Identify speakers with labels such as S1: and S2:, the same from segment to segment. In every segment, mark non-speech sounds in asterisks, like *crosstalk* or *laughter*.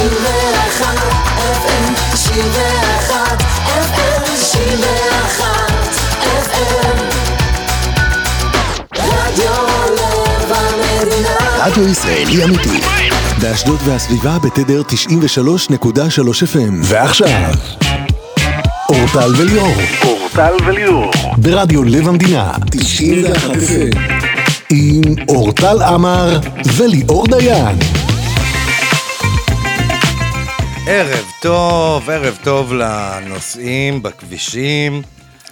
S1: 91 FM, 91 FM, 91 FM. רדיו לב המדינה.
S2: רדיו ישראלי אמיתי. באשדוד והסביבה בתדר 93.3 FM. ועכשיו, אורטל וליאור. אורטל וליאור. ברדיו לב המדינה. 91 FM. עם אורטל עמר וליאור דיין.
S3: ערב טוב, ערב טוב לנוסעים בכבישים.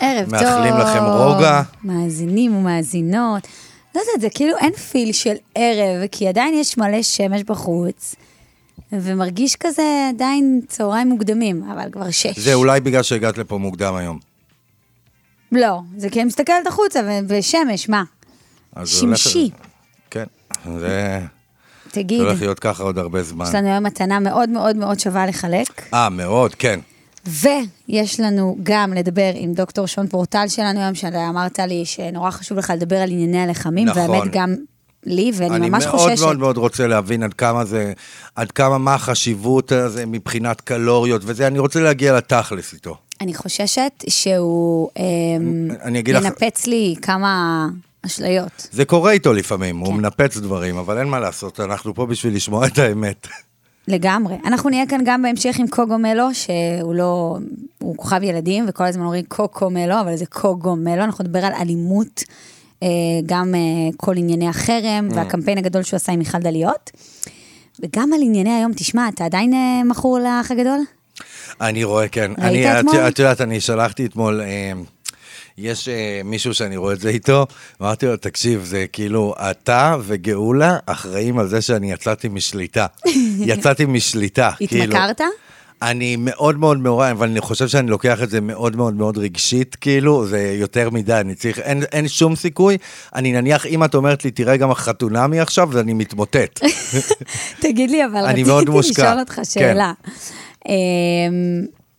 S4: ערב טוב.
S3: מאחלים לכם רוגע.
S4: מאזינים ומאזינות. לא יודעת, זה כאילו אין פיל של ערב, כי עדיין יש מלא שמש בחוץ, ומרגיש כזה עדיין צהריים מוקדמים, אבל כבר שש.
S3: זה אולי בגלל שהגעת לפה מוקדם היום.
S4: לא, זה כי אני מסתכלת החוצה, ושמש, מה?
S3: זה הולך-
S4: שמשי.
S3: כן, זה
S4: תגיד,
S3: זה הולך להיות ככה עוד הרבה זמן.
S4: יש לנו היום מתנה מאוד מאוד מאוד שווה לחלק,
S3: אה, מאוד, כן.
S4: ויש לנו גם לדבר עם דוקטור שון פורטל שלנו היום, שאתה אמרת לי שנורא חשוב לך לדבר על ענייני הלחמים,
S3: נכון.
S4: והאמת גם לי, ואני
S3: אני
S4: ממש
S3: מאוד
S4: חוששת.
S3: מאוד מאוד רוצה להבין עד כמה זה, עד כמה מה החשיבות הזה מבחינת קלוריות וזה, אני רוצה להגיע לתכלס איתו.
S4: אני חוששת שהוא אמ,
S3: אני אגיד לך-
S4: ינפץ לי כמה אשליות.
S3: זה קורה איתו לפעמים, הוא
S4: כן.
S3: מנפץ דברים, אבל אין מה לעשות, אנחנו פה בשביל לשמוע את האמת.
S4: לגמרי. אנחנו נהיה כאן גם בהמשך עם קוגומלו, שהוא לא, הוא כוכב ילדים, וכל הזמן אומרים קוקומלו, אבל זה קוגומלו, אנחנו נדבר על אלימות, אה, גם אה, כל ענייני החרם, והקמפיין הגדול שהוא עשה עם מיכל דליות. וגם על ענייני היום, תשמע, אתה עדיין אה, מכור לאח הגדול?
S3: אני רואה, כן.
S4: ראית
S3: אני, את-
S4: אתמול?
S3: את יודעת, אני שלחתי אתמול, אה, יש אה, מישהו שאני רואה את זה איתו, אמרתי לו, תקשיב, זה כאילו, אתה וגאולה אחראים על זה שאני יצאתי משליטה. *laughs* יצאתי משליטה. כאילו.
S4: התמכרת?
S3: אני מאוד מאוד מעורב, אבל אני חושב שאני לוקח את זה מאוד מאוד מאוד רגשית, כאילו, זה יותר מדי, אני צריך, אין, אין שום סיכוי. אני נניח, אם את אומרת לי, תראה גם החתונמי עכשיו, אז אני מתמוטט. *laughs*
S4: תגיד לי, אבל רציתי. לשאול אותך שאלה. אמ,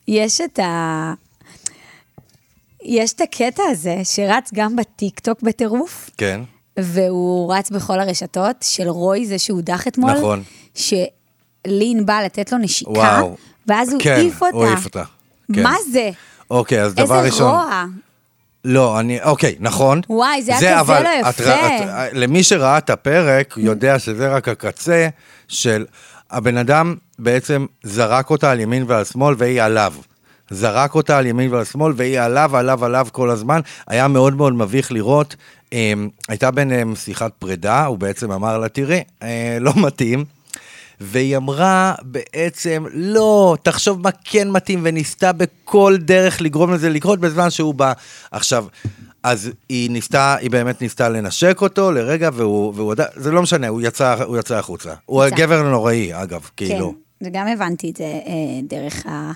S4: יש את ה... יש את הקטע הזה שרץ גם בטיקטוק בטירוף,
S3: כן.
S4: והוא רץ בכל הרשתות, של רוי, זה שהודח אתמול.
S3: נכון.
S4: שלין בא לתת לו נשיקה,
S3: וואו.
S4: ואז הוא
S3: כן,
S4: העיף אותה.
S3: הוא העיף אותה. כן.
S4: מה זה?
S3: אוקיי, אז דבר
S4: איזה
S3: ראשון...
S4: רוע.
S3: לא, אני, אוקיי, נכון.
S4: וואי, זה היה כזה
S3: אבל
S4: לא
S3: את-
S4: יפה.
S3: את- למי שראה את הפרק, יודע שזה רק הקצה של הבן אדם בעצם זרק אותה על ימין ועל שמאל והיא עליו. זרק אותה על ימין ועל שמאל והיא עליו, עליו, עליו כל הזמן. היה מאוד מאוד מביך לראות. אמ, הייתה ביניהם שיחת פרידה, הוא בעצם אמר לה, תראי, אה, לא מתאים. והיא אמרה בעצם, לא, תחשוב מה כן מתאים, וניסתה בכל דרך לגרום לזה לקרות בזמן שהוא בא. עכשיו, אז היא ניסתה, היא באמת ניסתה לנשק אותו לרגע, והוא, והוא זה לא משנה, הוא יצא, הוא יצא החוצה. הוא
S4: יצא.
S3: גבר נוראי, אגב, כאילו.
S4: כן, וגם הבנתי את זה אה, דרך, ה...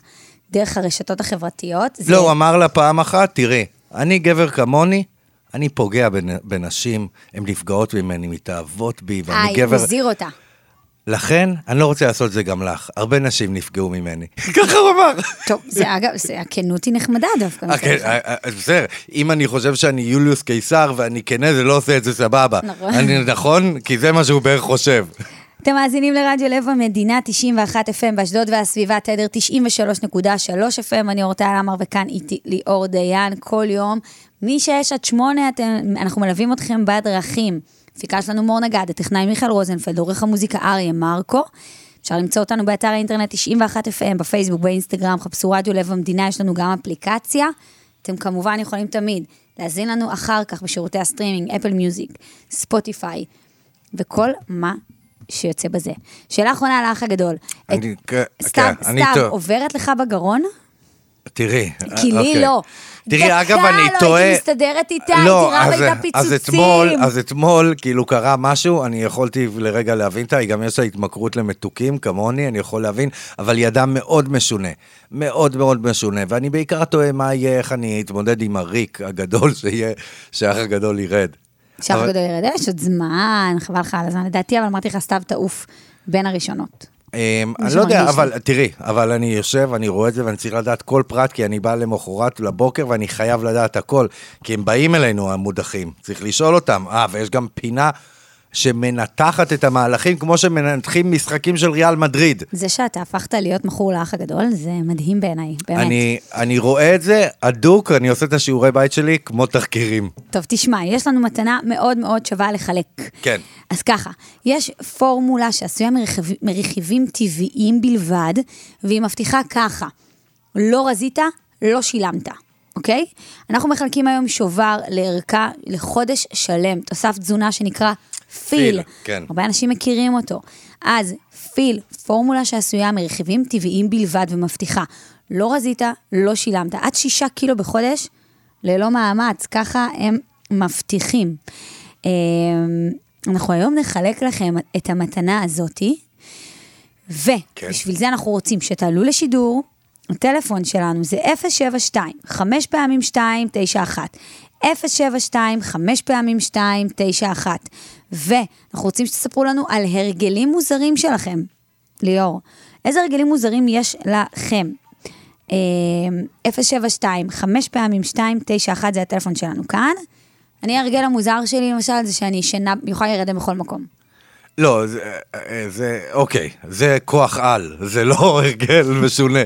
S4: דרך הרשתות החברתיות. זה...
S3: לא, הוא אמר לה פעם אחת, תראי, אני גבר כמוני, אני פוגע בנ- בנשים, הן נפגעות ממני, מתאהבות בי, ואני
S4: אה,
S3: גבר...
S4: הוא הזהיר אותה.
S3: לכן, אני לא רוצה לעשות את זה גם לך. הרבה נשים נפגעו ממני. *laughs* ככה הוא אמר.
S4: טוב, זה אגב, זה, הכנות היא נחמדה דווקא.
S3: אה. אה, אה, בסדר, אם אני חושב שאני יוליוס קיסר ואני כנה, זה לא עושה את זה סבבה.
S4: נכון.
S3: נכון? כי זה מה שהוא בערך חושב.
S4: אתם מאזינים לרדיו לב המדינה, 91 FM באשדוד והסביבה, תדר 93.3 FM, אני אורטל עמר וכאן איתי ליאור דיין, כל יום, מ-6 עד 8 אתם, אנחנו מלווים אתכם בדרכים. מפיקה שלנו מור נגד, הטכנאי מיכאל רוזנפלד, עורך המוזיקה אריה מרקו. אפשר למצוא אותנו באתר האינטרנט 91 FM, בפייסבוק, באינסטגרם, חפשו רדיו לב המדינה, יש לנו גם אפליקציה. אתם כמובן יכולים תמיד להזין לנו אחר כך בשירותי הסטרימינג, אפל מיוזיק, ספוטיפיי, וכל מה שיוצא בזה. שאלה אחרונה על האח הגדול.
S3: אני-
S4: את-
S3: כן,
S4: סתם,
S3: כן, אני
S4: סתם. עוברת לך בגרון?
S3: תראי.
S4: כי לי
S3: אוקיי.
S4: לא.
S3: תראי, אגב, אני
S4: דקה
S3: טועה...
S4: לא הייתי מסתדרת איתה,
S3: לא,
S4: הייתי רבה איתה פיצוצים.
S3: אז אתמול, אז אתמול, כאילו קרה משהו, אני יכולתי לרגע להבין אותה, היא גם יש לה התמכרות למתוקים, כמוני, אני יכול להבין, אבל היא אדם מאוד משונה. מאוד מאוד משונה, ואני בעיקר תוהה מה יהיה, איך אני אתמודד עם הריק הגדול שיהיה, שהאח הגדול ירד.
S4: שאח
S3: אבל-
S4: גדול ירד, יש עוד זמן, חבל לך על הזמן לדעתי, אבל אמרתי לך, סתיו תעוף בין הראשונות.
S3: אמ, אני לא יודע, אבל תראי, אבל אני יושב, אני רואה את זה ואני צריך לדעת כל פרט, כי אני בא למחרת לבוקר ואני חייב לדעת הכל, כי הם באים אלינו המודחים, צריך לשאול אותם. אה, ויש גם פינה, שמנתחת את המהלכים כמו שמנתחים משחקים של ריאל מדריד.
S4: זה שאתה הפכת להיות מכור לאח הגדול, זה מדהים בעיניי, באמת.
S3: אני, אני רואה את זה הדוק, אני עושה את השיעורי בית שלי כמו תחקירים.
S4: טוב, תשמע, יש לנו מתנה מאוד מאוד שווה לחלק.
S3: כן.
S4: אז ככה, יש פורמולה שעשויה מרכיב, מרכיבים טבעיים בלבד, והיא מבטיחה ככה, לא רזית, לא שילמת, אוקיי? אנחנו מחלקים היום שובר לערכה לחודש שלם, תוסף תזונה שנקרא פיל.
S3: כן.
S4: הרבה אנשים מכירים אותו. אז פיל, פורמולה שעשויה מרכיבים טבעיים בלבד ומבטיחה, לא רזית, לא שילמת, עד שישה קילו בחודש, ללא מאמץ, ככה הם מבטיחים. אמ, אנחנו היום נחלק לכם את המתנה הזאתי, ובשביל זה אנחנו רוצים שתעלו לשידור, הטלפון שלנו זה 072, 5 פעמים 2, 91. 072, 5 פעמים 2, 91. ואנחנו רוצים שתספרו לנו על הרגלים מוזרים שלכם. ליאור, איזה הרגלים מוזרים יש לכם? אה, 072, 5 פעמים 2, 91 זה הטלפון שלנו כאן. אני ההרגל המוזר שלי למשל זה שאני ישנה, יכולה להירדם בכל מקום.
S3: לא, זה, אה, זה, אוקיי, זה כוח על, זה לא *laughs* הרגל משונה,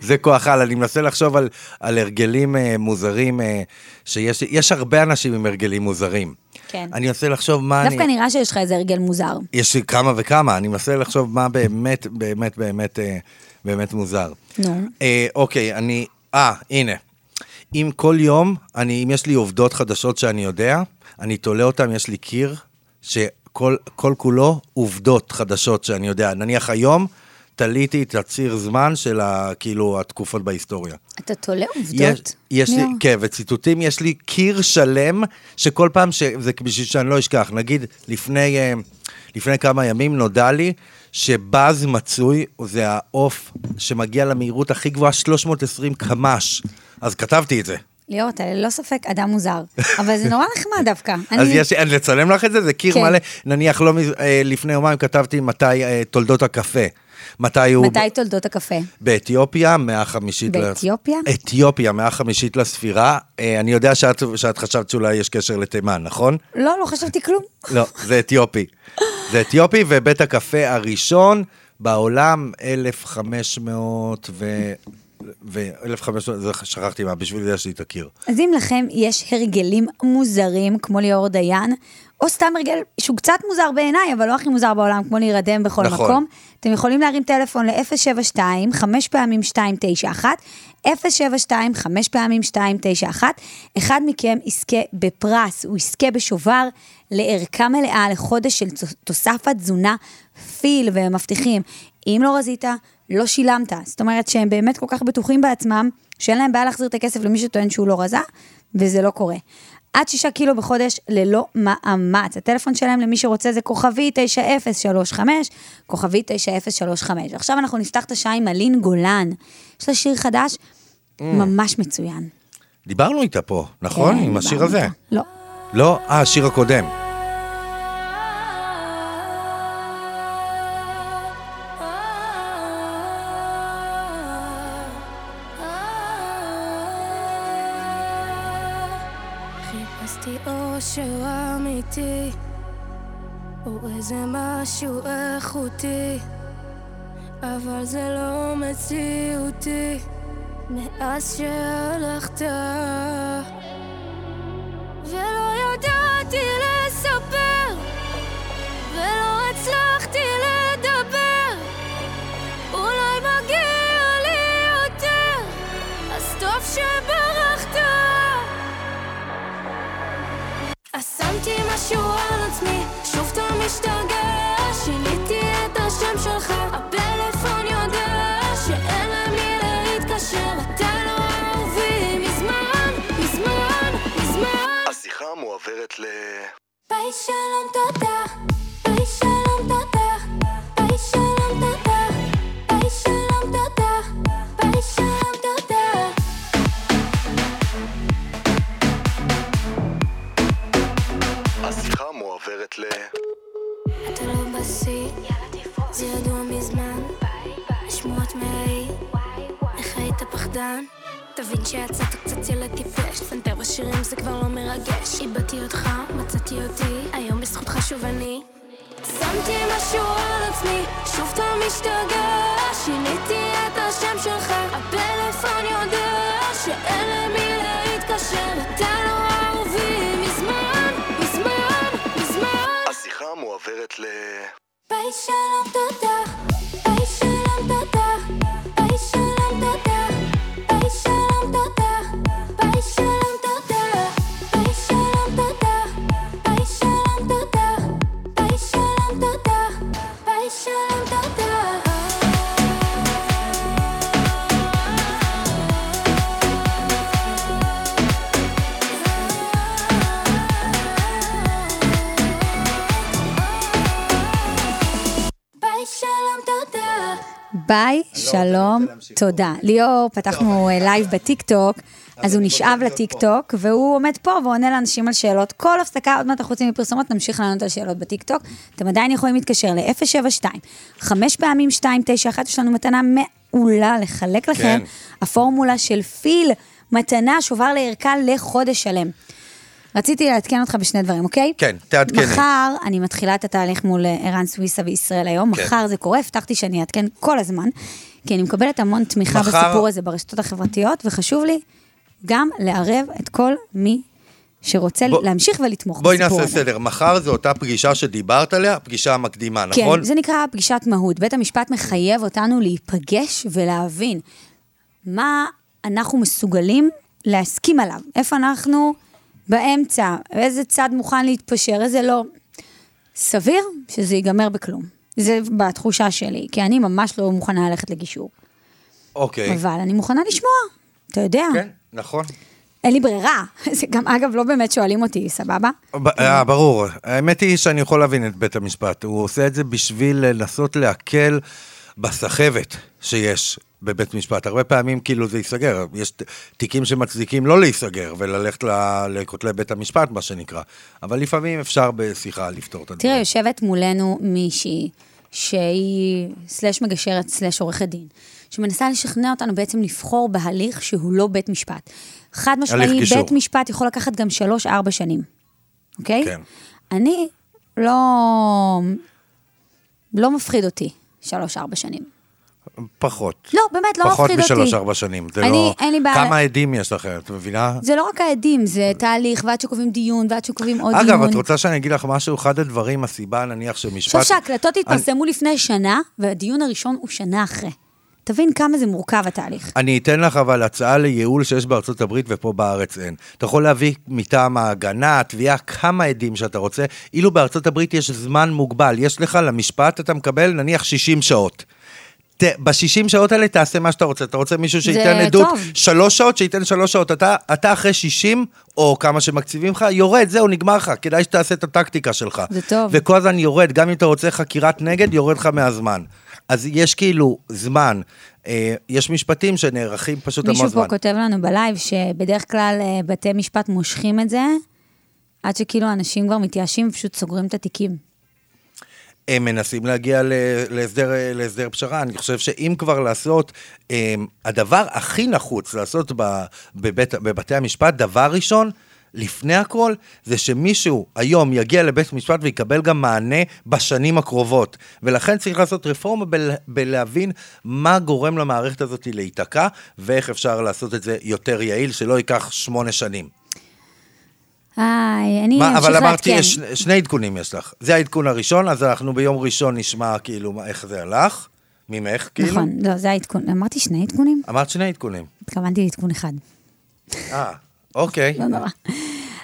S3: זה כוח על. אני מנסה לחשוב על, על הרגלים אה, מוזרים, אה, שיש יש הרבה אנשים עם הרגלים מוזרים.
S4: כן.
S3: אני מנסה לחשוב מה אני...
S4: דווקא נראה שיש לך איזה הרגל מוזר.
S3: יש לי כמה וכמה, אני מנסה לחשוב מה באמת, באמת, באמת, אה, באמת מוזר.
S4: נו.
S3: אה, אוקיי, אני... אה, הנה. אם כל יום, אני, אם יש לי עובדות חדשות שאני יודע, אני תולה אותן, יש לי קיר, שכל כל כולו עובדות חדשות שאני יודע. נניח היום, תליתי את הציר זמן של ה, כאילו התקופות בהיסטוריה.
S4: אתה תולה
S3: יש,
S4: עובדות?
S3: יש לי,
S4: ליאור?
S3: כן, וציטוטים, יש לי קיר שלם, שכל פעם, ש, זה בשביל שאני לא אשכח, נגיד, לפני, אה, לפני כמה ימים נודע לי שבאז מצוי, זה העוף שמגיע למהירות הכי גבוהה, 320 קמ"ש. אז כתבתי את זה.
S4: ליאור, אתה ללא ספק אדם מוזר, אבל זה נורא נחמד דווקא. *laughs*
S3: אז יש, אני לצלם לך את זה? זה קיר
S4: כן.
S3: מלא. נניח, לא, אה, לפני יומיים כתבתי מתי אה, תולדות הקפה. מתי הוא...
S4: מתי תולדות הקפה?
S3: באתיופיה, מאה חמישית...
S4: באתיופיה?
S3: אתיופיה, מאה חמישית לספירה. אה, אני יודע שאת, שאת חשבת שאולי יש קשר לתימן, נכון?
S4: לא, לא חשבתי כלום.
S3: לא, זה אתיופי. זה אתיופי, ובית הקפה הראשון בעולם, 1500 ו... ו-1500, שכחתי מה, בשביל זה את הקיר.
S4: אז אם לכם יש הרגלים מוזרים, כמו ליאור דיין, או סתם הרגל שהוא קצת מוזר בעיניי, אבל לא הכי מוזר בעולם, כמו להירדם בכל
S3: נכון.
S4: מקום, אתם יכולים להרים טלפון ל-072, 5 פעמים 291, 072, 5 פעמים 291, אחד מכם יזכה בפרס, הוא יזכה בשובר לערכה מלאה לחודש של תוס- תוסף התזונה פיל, והם מבטיחים, אם לא רזית, לא שילמת. זאת אומרת שהם באמת כל כך בטוחים בעצמם, שאין להם בעיה להחזיר את הכסף למי שטוען שהוא לא רזה, וזה לא קורה. עד שישה קילו בחודש ללא מאמץ. הטלפון שלהם למי שרוצה זה כוכבי 9035, כוכבי 9035. ועכשיו אנחנו נפתח את השעה עם אלין גולן. יש לה שיר חדש ממש מצוין.
S3: דיברנו איתה פה, נכון?
S4: כן,
S3: עם השיר הזה.
S4: איתה. לא.
S3: לא? אה, השיר הקודם.
S5: משהו איכותי, אבל זה לא מציאותי, מאז שהלכת. ולא ידעתי לספר, ולא הצלחתי לדבר, אולי מגיע לי יותר, אז טוב שברחת. אז שמתי משהו על עצמי, שוב אתה משתגע תבין שיצאת קצת ילד טיפש, פנתר בשירים זה כבר לא מרגש. איבדתי אותך, מצאתי אותי, היום בזכותך שוב אני.
S6: שמתי משהו על עצמי, שוב אתה משתגע שיניתי את השם שלך, הפלאפון יודע שאין למי להתקשר אתה לא אהובי מזמן, מזמן, מזמן
S2: השיחה מועברת ל...
S6: ביי שלום שלום, תודה.
S4: ליאור, פתחנו אה, live בטיקטוק, אז הוא נשאב לטיקטוק, והוא עומד פה ועונה לאנשים על שאלות. כל הפסקה, עוד מעט אנחנו יוצאים מפרסומות, נמשיך לענות על שאלות בטיקטוק. אתם עדיין יכולים להתקשר ל-072, חמש פעמים 291, יש לנו מתנה מעולה לחלק לכם.
S3: כן.
S4: הפורמולה של פיל, מתנה, שובר לערכה לחודש שלם. רציתי לעדכן אותך בשני דברים, אוקיי?
S3: כן, תעדכני.
S4: מחר אני מתחילה את התהליך מול אה, ערן סוויסה וישראל היום.
S3: כן.
S4: מחר זה קורה, הבטחתי שאני אעדכן כל הזמן, כי אני מקבלת המון תמיכה
S3: מחר-
S4: בסיפור הזה ברשתות החברתיות, וחשוב לי גם לערב את כל מי שרוצה
S3: בוא-
S4: להמשיך ולתמוך
S3: בואי
S4: בסיפור
S3: נעשה
S4: הזה.
S3: סדר, מחר זו אותה פגישה שדיברת עליה, פגישה מקדימה,
S4: כן,
S3: נכון?
S4: זה נקרא פגישת מהות. בית המשפט מחייב אותנו להיפגש ולהבין מה אנחנו מסוגלים להסכים עליו. איפה אנחנו באמצע, איזה צד מוכן להתפשר, איזה לא. סביר שזה ייגמר בכלום. זה בתחושה שלי, כי אני ממש לא מוכנה ללכת לגישור.
S3: אוקיי.
S4: אבל אני מוכנה לשמוע, אתה יודע.
S3: כן, נכון.
S4: אין לי ברירה. *laughs* זה גם, אגב, לא באמת שואלים אותי, סבבה?
S3: ב- אה, ברור. האמת היא שאני יכול להבין את בית המשפט. הוא עושה את זה בשביל לנסות להקל בסחבת שיש בבית משפט. הרבה פעמים כאילו זה ייסגר. יש תיקים שמצדיקים לא להיסגר וללכת לכותלי בית המשפט, מה שנקרא. אבל לפעמים אפשר בשיחה לפתור את הדברים.
S4: תראה, יושבת מולנו מישהי שהיא סלש מגשרת סלש עורכת דין, שמנסה לשכנע אותנו בעצם לבחור בהליך שהוא לא בית משפט. חד משמעי. בית משפט יכול לקחת גם שלוש-ארבע שנים, אוקיי?
S3: כן.
S4: אני לא... לא מפחיד אותי שלוש-ארבע שנים.
S3: פחות.
S4: לא, באמת, לא
S3: פחות
S4: מפחיד אותי.
S3: משלוש-ארבע שנים. זה
S4: אני-
S3: לא...
S4: אין לי בעיה.
S3: כמה עדים יש לכם, את מבינה?
S4: זה לא רק העדים, זה תהליך, ועד שקובעים דיון, ועד שקובעים עוד דיון.
S3: אגב, את רוצה שאני אגיד לך משהו? אחד הדברים, הסיבה נניח שמשפט...
S4: עכשיו שההקלטות התפרסמו לפני שנה, והדיון הראשון הוא שנה אחרי. תבין כמה זה מורכב התהליך.
S3: אני אתן לך אבל הצעה לייעול שיש בארצות הברית ופה בארץ אין. אתה יכול להביא מטעם ההגנה, התביעה, כמה עדים שאתה רוצה, אילו בארצות הברית יש זמן מוגבל. יש לך למשפט, אתה מקבל נניח 60 שעות. ב-60 שעות האלה תעשה מה שאתה רוצה. אתה רוצה מישהו שייתן עדות
S4: טוב.
S3: שלוש שעות, שייתן שלוש שעות. אתה, אתה אחרי 60, או כמה שמקציבים לך, יורד, זהו, נגמר לך. כדאי שתעשה את הטקטיקה שלך.
S4: זה טוב.
S3: וכל הזמן יורד, גם אם אתה רוצה חקירת נגד, יורד לך מהזמן. אז יש כאילו זמן. אה, יש משפטים שנערכים פשוט המון
S4: מישהו
S3: זמן.
S4: פה כותב לנו בלייב שבדרך כלל אה, בתי משפט מושכים את זה, עד שכאילו אנשים כבר מתייאשים ופשוט סוגרים את התיקים.
S3: הם מנסים להגיע להסדר, להסדר פשרה. אני חושב שאם כבר לעשות, אה, הדבר הכי נחוץ לעשות בבית, בבתי המשפט, דבר ראשון, לפני הכל, זה שמישהו היום יגיע לבית משפט ויקבל גם מענה בשנים הקרובות. ולכן צריך לעשות רפורמה בל, בלהבין מה גורם למערכת הזאת להיתקע, ואיך אפשר לעשות את זה יותר יעיל, שלא ייקח שמונה שנים.
S4: היי, אני אמשיך
S3: אבל אמרתי,
S4: לעדכן.
S3: יש שני- עדכונים יש לך. זה העדכון הראשון, אז אנחנו ביום ראשון נשמע כאילו איך זה הלך, ממך כאילו.
S4: נכון, לא, זה העדכון. אמרתי שני עדכונים?
S3: אמרת שני עדכונים.
S4: התכוונתי לעדכון אחד.
S3: אה, אוקיי.
S4: לא נורא.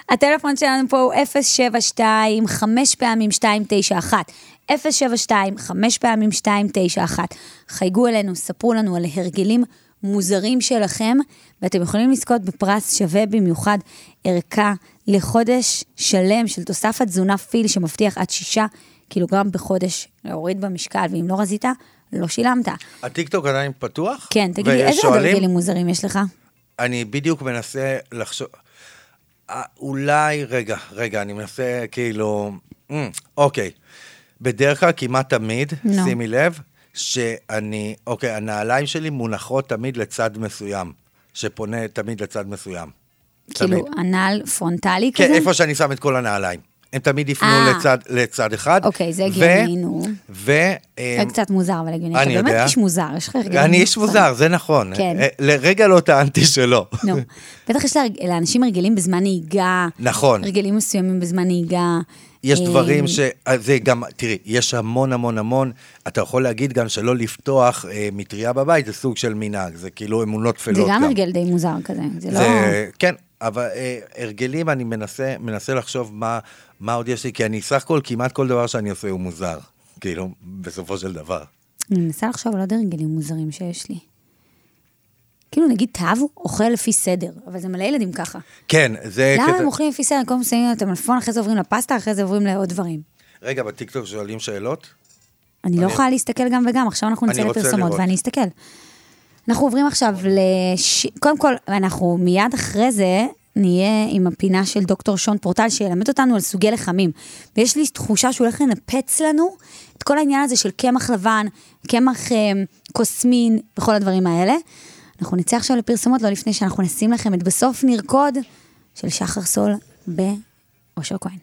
S4: הטלפון שלנו פה הוא 072 5 פעמים 291. 072 5 פעמים 291. חייגו אלינו, ספרו לנו על הרגלים מוזרים שלכם, ואתם יכולים לזכות בפרס שווה במיוחד ערכה לחודש שלם של תוסף התזונה פיל שמבטיח עד שישה קילוגרם בחודש להוריד במשקל, ואם לא רזית, לא שילמת.
S3: הטיקטוק עדיין פתוח?
S4: כן, תגיד לי,
S3: ויש
S4: איזה עוד? הרגלים מוזרים יש לך?
S3: אני בדיוק מנסה לחשוב... אה, אולי, רגע, רגע, אני מנסה כאילו... אמ, אוקיי. בדרך כלל, כמעט תמיד,
S4: נו.
S3: שימי לב, שאני... אוקיי, הנעליים שלי מונחות תמיד לצד מסוים, שפונה תמיד לצד מסוים.
S4: כאילו. הנעל פרונטלי כזה?
S3: כן, איפה שאני שם את כל הנעליים. הם תמיד יפנו
S4: אה.
S3: לצד, לצד אחד.
S4: אוקיי, זה הגיוני, נו.
S3: ו... אה,
S4: זה קצת מוזר, אבל הגיוני.
S3: אני
S4: אתה באמת
S3: יודע.
S4: איש מוזר, יש לך הרגלים.
S3: אני איש מוזר, זה נכון.
S4: כן.
S3: אה, לרגע לא טענתי שלא.
S4: נו. בטח יש לאנשים הרגלים בזמן נהיגה.
S3: נכון.
S4: הרגלים מסוימים בזמן נהיגה.
S3: יש דברים ש... זה גם, תראי, יש המון המון המון, אתה יכול להגיד גם שלא לפתוח אה, מטריה בבית, זה סוג של מנהג, זה כאילו אמונות טפלות
S4: זה
S3: גם.
S4: גם הרגל די מוזר כזה, זה לא...
S3: כן, אבל אה, הרגלים, אני מנסה, מנסה לחשוב מה, מה עוד יש לי, כי אני סך הכל, כמעט כל דבר שאני עושה הוא מוזר, כאילו, בסופו של דבר.
S4: אני מנסה לחשוב על עוד הרגלים מוזרים שיש לי. כאילו נגיד תו אוכל לפי סדר, אבל זה מלא ילדים ככה.
S3: כן, זה
S4: למה
S3: קטע...
S4: הם אוכלים לפי סדר? קודם שמים את המלפון, אחרי זה עוברים לפסטה, אחרי זה עוברים לעוד דברים.
S3: רגע, בטיקטוק שואלים שאלות?
S4: אני לא
S3: אני-
S4: יכולה להסתכל גם וגם, עכשיו אנחנו נצא לפרסומות. ואני אסתכל. אנחנו עוברים עכשיו לש... קודם כל, אנחנו מיד אחרי זה נהיה עם הפינה של דוקטור שון פורטל, שילמד אותנו על סוגי לחמים. ויש לי תחושה שהוא הולך לנפץ לנו את כל העניין הזה של קמח לבן, קמח אה, קוסמין וכל הדברים האלה. אנחנו נצא עכשיו לפרסומות, לא לפני שאנחנו נשים לכם את בסוף נרקוד של שחר סול באושר כהן.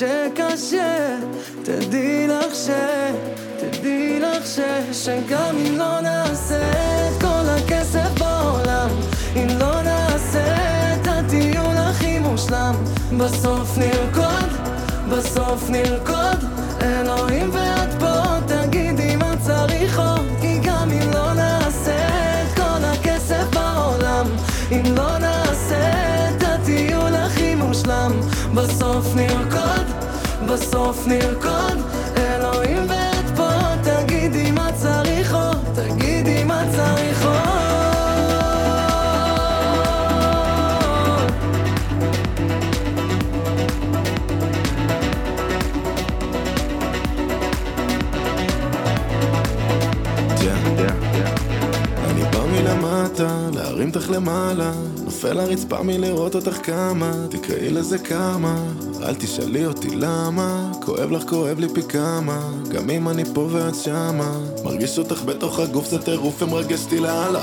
S7: שקשה תדעי לך ש... תדעי לך ש... שגם אם לא נעשה את כל הכסף בעולם אם לא נעשה את הטיול הכי מושלם בסוף נרקוד, בסוף נרקוד אלוהים ואת בסוף נרקוד. אלוהים ואת פה תגידי מה צריך עוד תגידי מה צריך עוד.
S8: להרים אותך למעלה נופל לרצפה מלראות אותך כמה תקראי לזה כמה. אל תשאלי אותי למה כואב לך, כואב לי פי כמה. גם אם אני פה ואת שמה מרגיש אותך בתוך הגוף זה טירוף ומרגש אותי לאללה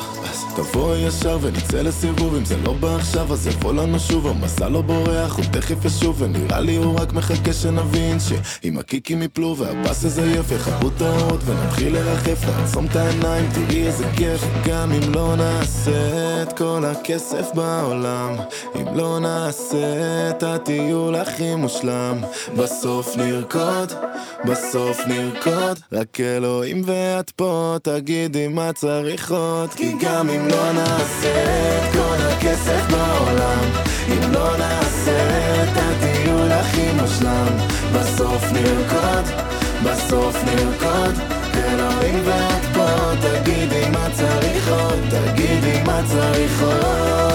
S8: תבואי ישר ונצא לסיבוב. אם זה לא בא עכשיו אז יבוא לנו שוב. המסע לא בורח הוא תכף ישוב ונראה לי הוא רק מחכה שנבין שאם הקיקים יפלו והפס יזייף יכבו את האורות ונתחיל לרחף לעצום את העיניים תראי איזה כיף. גם אם לא נעשה את כל הכסף בעולם אם לא נעשה את הטיול הכי מושלם. בסוף נרקוד, בסוף נרקוד רק אלוהים ואת פה תגידי מה צריך עוד כי גם אם לא נעשה את כל הכסף בעולם. אם לא נעשה את הטיול הכי מושלם. בסוף נרקוד, בסוף נרקוד. אלוהים ואת פה תגידי מה צריך עוד תגידי מה צריך עוד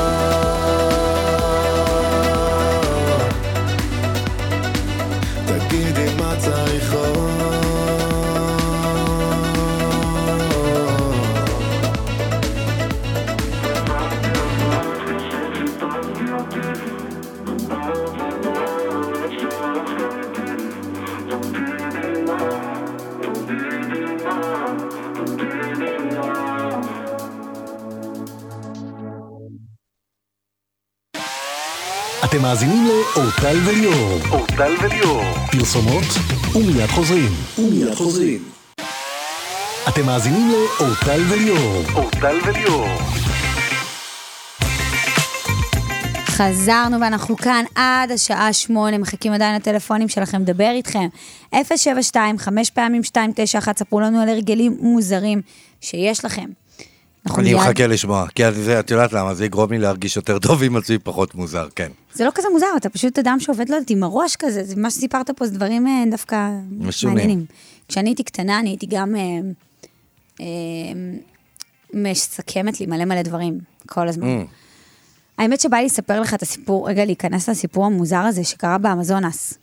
S9: אתם מאזינים לאורטל וליאור.
S2: אורטל וליאור.
S9: פרסומות, ומיד חוזרים. ומיד חוזרים. אתם מאזינים לאורטל וליאור.
S2: אורטל וליאור.
S4: חזרנו ואנחנו כאן עד השעה שמונה, מחכים עדיין לטלפונים שלכם, לדבר איתכם. 072, חמש פעמים 291, ספרו לנו על הרגלים מוזרים שיש לכם.
S3: אני מחכה לשמוע, כי זה, את יודעת למה, זה יגרום לי להרגיש יותר טוב עם עצמי פחות מוזר, כן.
S4: זה לא כזה מוזר, אתה פשוט אדם שעובד, לא יודעת, עם הראש כזה, זה מה שסיפרת פה, זה דברים אה, דווקא
S3: משונים.
S4: מעניינים. כשאני הייתי קטנה, אני הייתי גם אה, אה, מסכמת לי מלא מלא דברים, כל הזמן.
S3: Mm.
S4: האמת שבא לי לספר לך את הסיפור, רגע, להיכנס לסיפור המוזר הזה שקרה באמזונס.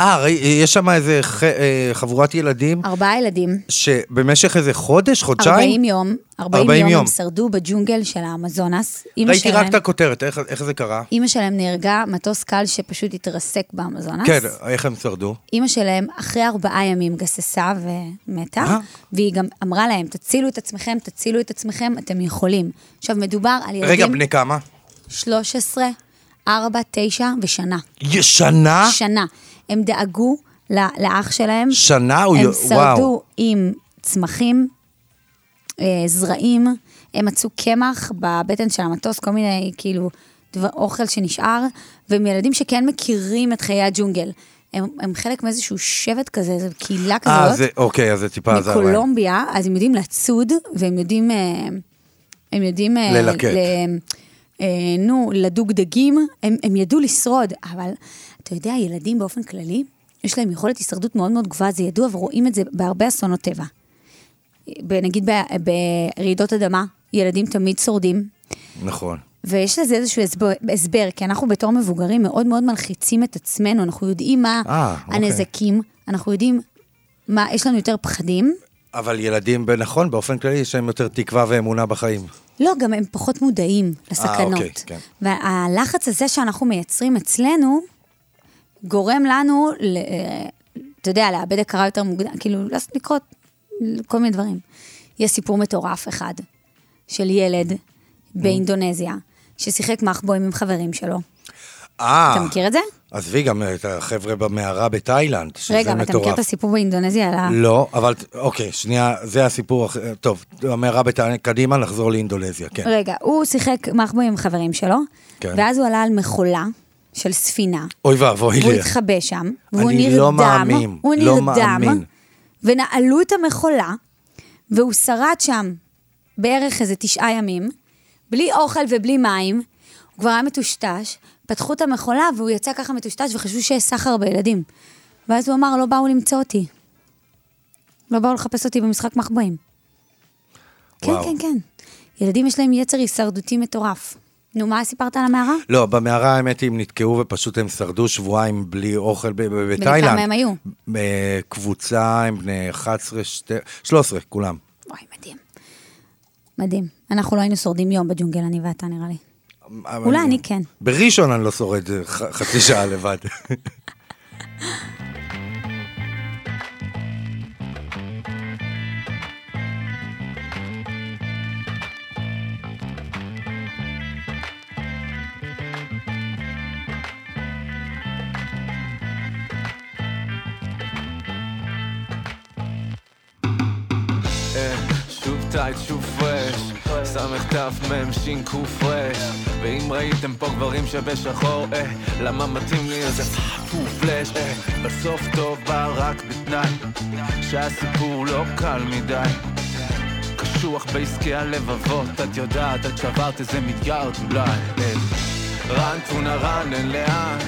S3: אה, יש שם איזה ח, אה, חבורת ילדים,
S4: ארבעה ילדים,
S3: שבמשך איזה חודש, חודשיים?
S4: 40 יום, 40
S3: 40
S4: יום
S3: יום.
S4: הם שרדו בג'ונגל של האמזונס.
S3: ראיתי רק
S4: שלהם-
S3: את הכותרת, איך, איך זה קרה?
S4: אימא שלהם נהרגה, מטוס קל שפשוט התרסק באמזונס.
S3: כן, איך הם שרדו?
S4: אימא שלהם אחרי ארבעה ימים גססה ומתה,
S3: אה?
S4: והיא גם אמרה להם, תצילו את עצמכם, תצילו את עצמכם, אתם יכולים. עכשיו, מדובר על ילדים...
S3: רגע, בני כמה?
S4: 13, 4, 9 ושנה.
S3: שנה?
S4: שנה. הם דאגו ל- לאח שלהם.
S3: שנה? הוא
S4: הם שרדו
S3: וואו.
S4: עם צמחים, אה, זרעים, הם מצאו קמח בבטן של המטוס, כל מיני, כאילו, דבר, אוכל שנשאר, והם ילדים שכן מכירים את חיי הג'ונגל. הם, הם חלק מאיזשהו שבט כזה, איזו קהילה כזאת.
S3: אה, זה, אוקיי, אז זה טיפה עזר להם.
S4: מקולומביה, אז הם יודעים לצוד, והם יודעים, אה, הם יודעים... אה,
S3: ללקט.
S4: ל- אה, נו, לדוג דגים, הם, הם ידעו לשרוד, אבל אתה יודע, ילדים באופן כללי, יש להם יכולת הישרדות מאוד מאוד גבוהה, זה ידוע, ורואים את זה בהרבה אסונות טבע. נגיד ברעידות אדמה, ילדים תמיד שורדים,
S3: נכון.
S4: ויש לזה איזשהו הסבר, הסבר, כי אנחנו בתור מבוגרים מאוד מאוד מלחיצים את עצמנו, אנחנו יודעים מה
S3: אה, אוקיי.
S4: הנזקים, אנחנו יודעים מה, יש לנו יותר פחדים.
S3: אבל ילדים, נכון, באופן כללי יש להם יותר תקווה ואמונה בחיים.
S4: לא, גם הם פחות מודעים לסכנות.
S3: אוקיי, כן.
S4: והלחץ הזה שאנחנו מייצרים אצלנו, גורם לנו, ל, אתה יודע, לאבד הכרה יותר מוקדם, כאילו, לעשות לקרות כל מיני דברים. יש סיפור מטורף אחד, של ילד באינדונזיה, ששיחק מחבואים עם חברים שלו.
S3: אה,
S4: אתה מכיר את זה?
S3: עזבי גם את החבר'ה במערה בתאילנד, שזה
S4: רגע,
S3: מטורף.
S4: אתה מכיר את הסיפור באינדונזיה על ה...
S3: לא, אבל אוקיי, שנייה, זה הסיפור, טוב, המערה בתאילנד, קדימה, נחזור לאינדונזיה, כן.
S4: רגע, הוא שיחק מחבואים עם חברים שלו,
S3: כן.
S4: ואז הוא עלה על מכולה של ספינה,
S3: אוי ואבוי לי.
S4: התחבא שם, והוא
S3: אני
S4: נרדם,
S3: לא מאמין,
S4: הוא
S3: לא
S4: נרדם,
S3: מאמין.
S4: ונעלו את המכולה, והוא שרד שם בערך איזה תשעה ימים, בלי אוכל ובלי מים, הוא כבר היה מטושטש, פתחו את המכולה והוא יצא ככה מטושטש וחשבו שיש סחר בילדים. ואז הוא אמר, לא באו למצוא אותי. לא באו לחפש אותי במשחק מחבואים. כן. כן, כן. ילדים יש להם יצר הישרדותי מטורף. נו, מה סיפרת על המערה?
S3: לא, במערה האמת היא, הם נתקעו ופשוט הם שרדו שבועיים בלי אוכל בתאילנד.
S4: כמה הם היו?
S3: אה, קבוצה, הם בני 11, שתי- 13, כולם.
S4: וואי, מדהים. מדהים. אנחנו לא היינו שורדים יום בג'ונגל, אני ואתה, נראה לי. אולי אני כן.
S3: בראשון אני לא שורד אה, חצי שעה לבד. *laughs*
S10: טייט, שוב פרש, סמך תף מם שין קו פרש. ואם ראיתם פה גברים שבשחור, אה, למה מתאים לי איזה פו פלאש, אה, בסוף טוב בא רק בתנאי שהסיפור לא קל מדי. קשוח בעסקי הלבבות, את יודעת, את שברת איזה מיליארד אולי. אה, רן טונה רן, אין לאן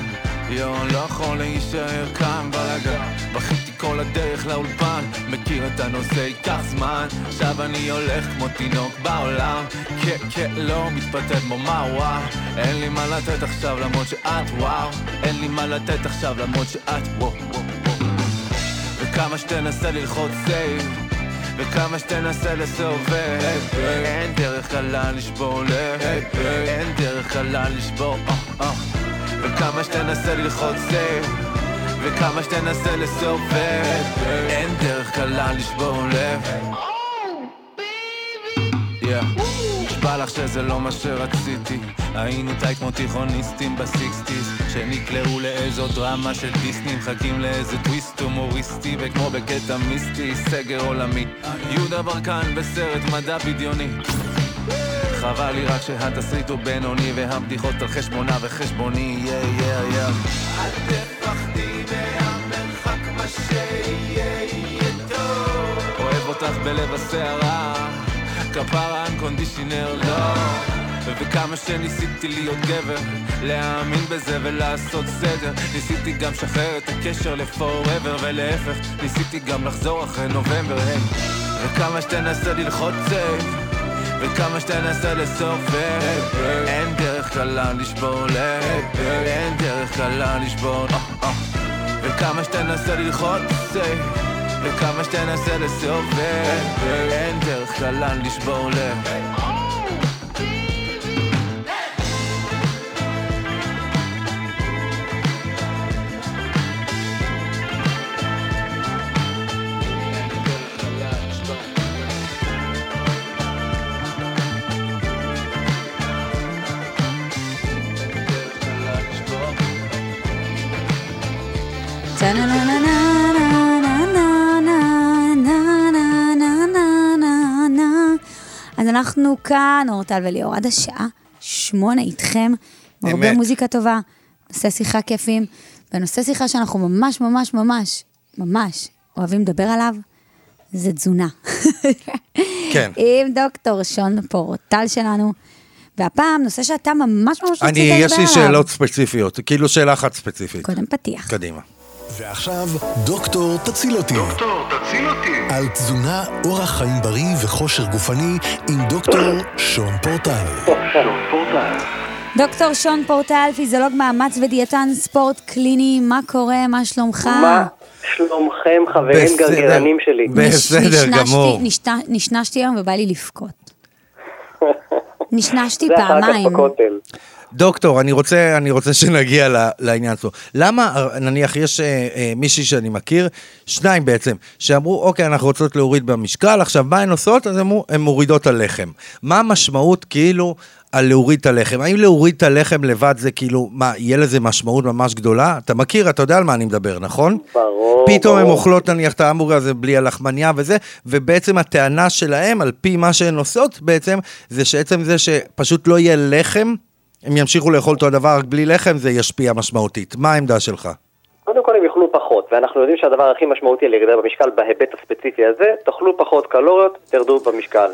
S10: יואו, לא יכול להישאר כאן בלאגן. בכיתי כל הדרך לאולפן מכיר את הנושא, ייקח זמן. עכשיו אני הולך כמו תינוק בעולם. כן, כן, לא מתפתל כמו מה וואו. אין לי מה לתת עכשיו למרות שאת וואו. אין לי מה לתת עכשיו למרות שאת וואו. וכמה שתנסה ללחוץ save וכמה שתנסה לסובב. אין דרך קלה לשבור לב אין דרך קלה לשבור אה, אה. וכמה שתנסה ללחוץ save וכמה שתנסה לסובב. אין דרך קלה לשבור לב. נשבע לך שזה לא מה שרציתי. היינו tight כמו תיכוניסטים ב sixties שנקלעו לאיזו דרמה של דיסני מחכים לאיזה טוויסט הומוריסטי וכמו בקטע מיסטי סגר עולמי. יהודה ברקן בסרט מדע בדיוני חבל לי רק שהתסריט הוא בינוני והבדיחות על חשבונה וחשבוני יא יא יא אל תפחדי מהמרחק מה שיהיה יהיה טוב אוהב אותך בלב הסערה כפרה unconditional love. וכמה שניסיתי להיות גבר להאמין בזה ולעשות סדר ניסיתי גם לשחרר את הקשר ל forever ולהפך ניסיתי גם לחזור אחרי נובמבר היי וכמה שתנסה ללחוץ save וכמה שתנסה לסובב. אין דרך קלה לשבור אין דרך קלה לשבור. וכמה שתנסה ללחוץ. וכמה שתנסה לסובב. אין דרך קלה לשבור לב *laughs*
S4: אז אנחנו כאן, אורטל וליאור, עד השעה שמונה איתכם, הרבה. מוזיקה טובה, נושא שיחה כיפים, ונושא שיחה שאנחנו ממש ממש ממש ממש אוהבים לדבר עליו, זה תזונה. *laughs*
S3: כן.
S4: עם דוקטור שון פורטל שלנו, והפעם נושא שאתה ממש ממש רצית
S3: אני,
S4: לדבר עליו.
S3: יש לי שאלות ספציפיות, כאילו שאלה אחת ספציפית.
S4: קודם פתיח.
S3: קדימה.
S9: ועכשיו, דוקטור תציל אותי.
S2: דוקטור, תציל אותי.
S9: על תזונה, אורח חיים בריא וכושר גופני עם דוקטור שון פורטל.
S4: דוקטור שון פורטל, פיזיולוג מאמץ ודיאטן ספורט קליני, מה קורה, מה שלומך?
S11: מה שלומכם, חברים
S3: בסדר.
S11: גרגרנים שלי?
S3: בסדר גמור.
S4: נשת- נשנשתי היום ובא לי לבכות. *laughs* נשנשתי
S11: זה אחר כך
S4: פעמיים.
S11: בכותל.
S3: דוקטור, אני רוצה, אני רוצה *laughs* שנגיע ל- לעניין שלו. למה, נניח, יש אה, אה, מישהי שאני מכיר, שניים בעצם, שאמרו, אוקיי, אנחנו רוצות להוריד במשקל, עכשיו, מה הן עושות? אז אמרו, הן מורידות הלחם. מה המשמעות, כאילו, על להוריד את הלחם? האם להוריד את הלחם לבד זה כאילו, מה, יהיה לזה משמעות ממש גדולה? אתה מכיר, אתה יודע על מה אני מדבר, נכון?
S11: ברור,
S3: פתאום הן. אוכלות נניח את ההמבורגר הזה בלי הלחמניה וזה, ובעצם הטענה שלהם, על פי מה שהן עושות בעצם, זה שעצם זה שפשוט לא יהיה לחם, הם ימשיכו לאכול אותו הדבר רק בלי לחם, זה ישפיע משמעותית. מה העמדה שלך?
S11: קודם כל הם יאכלו פחות, ואנחנו יודעים שהדבר הכי משמעותי לירידה במשקל בהיבט הספציפי הזה, תאכלו פחות קלוריות, תרדו במשקל.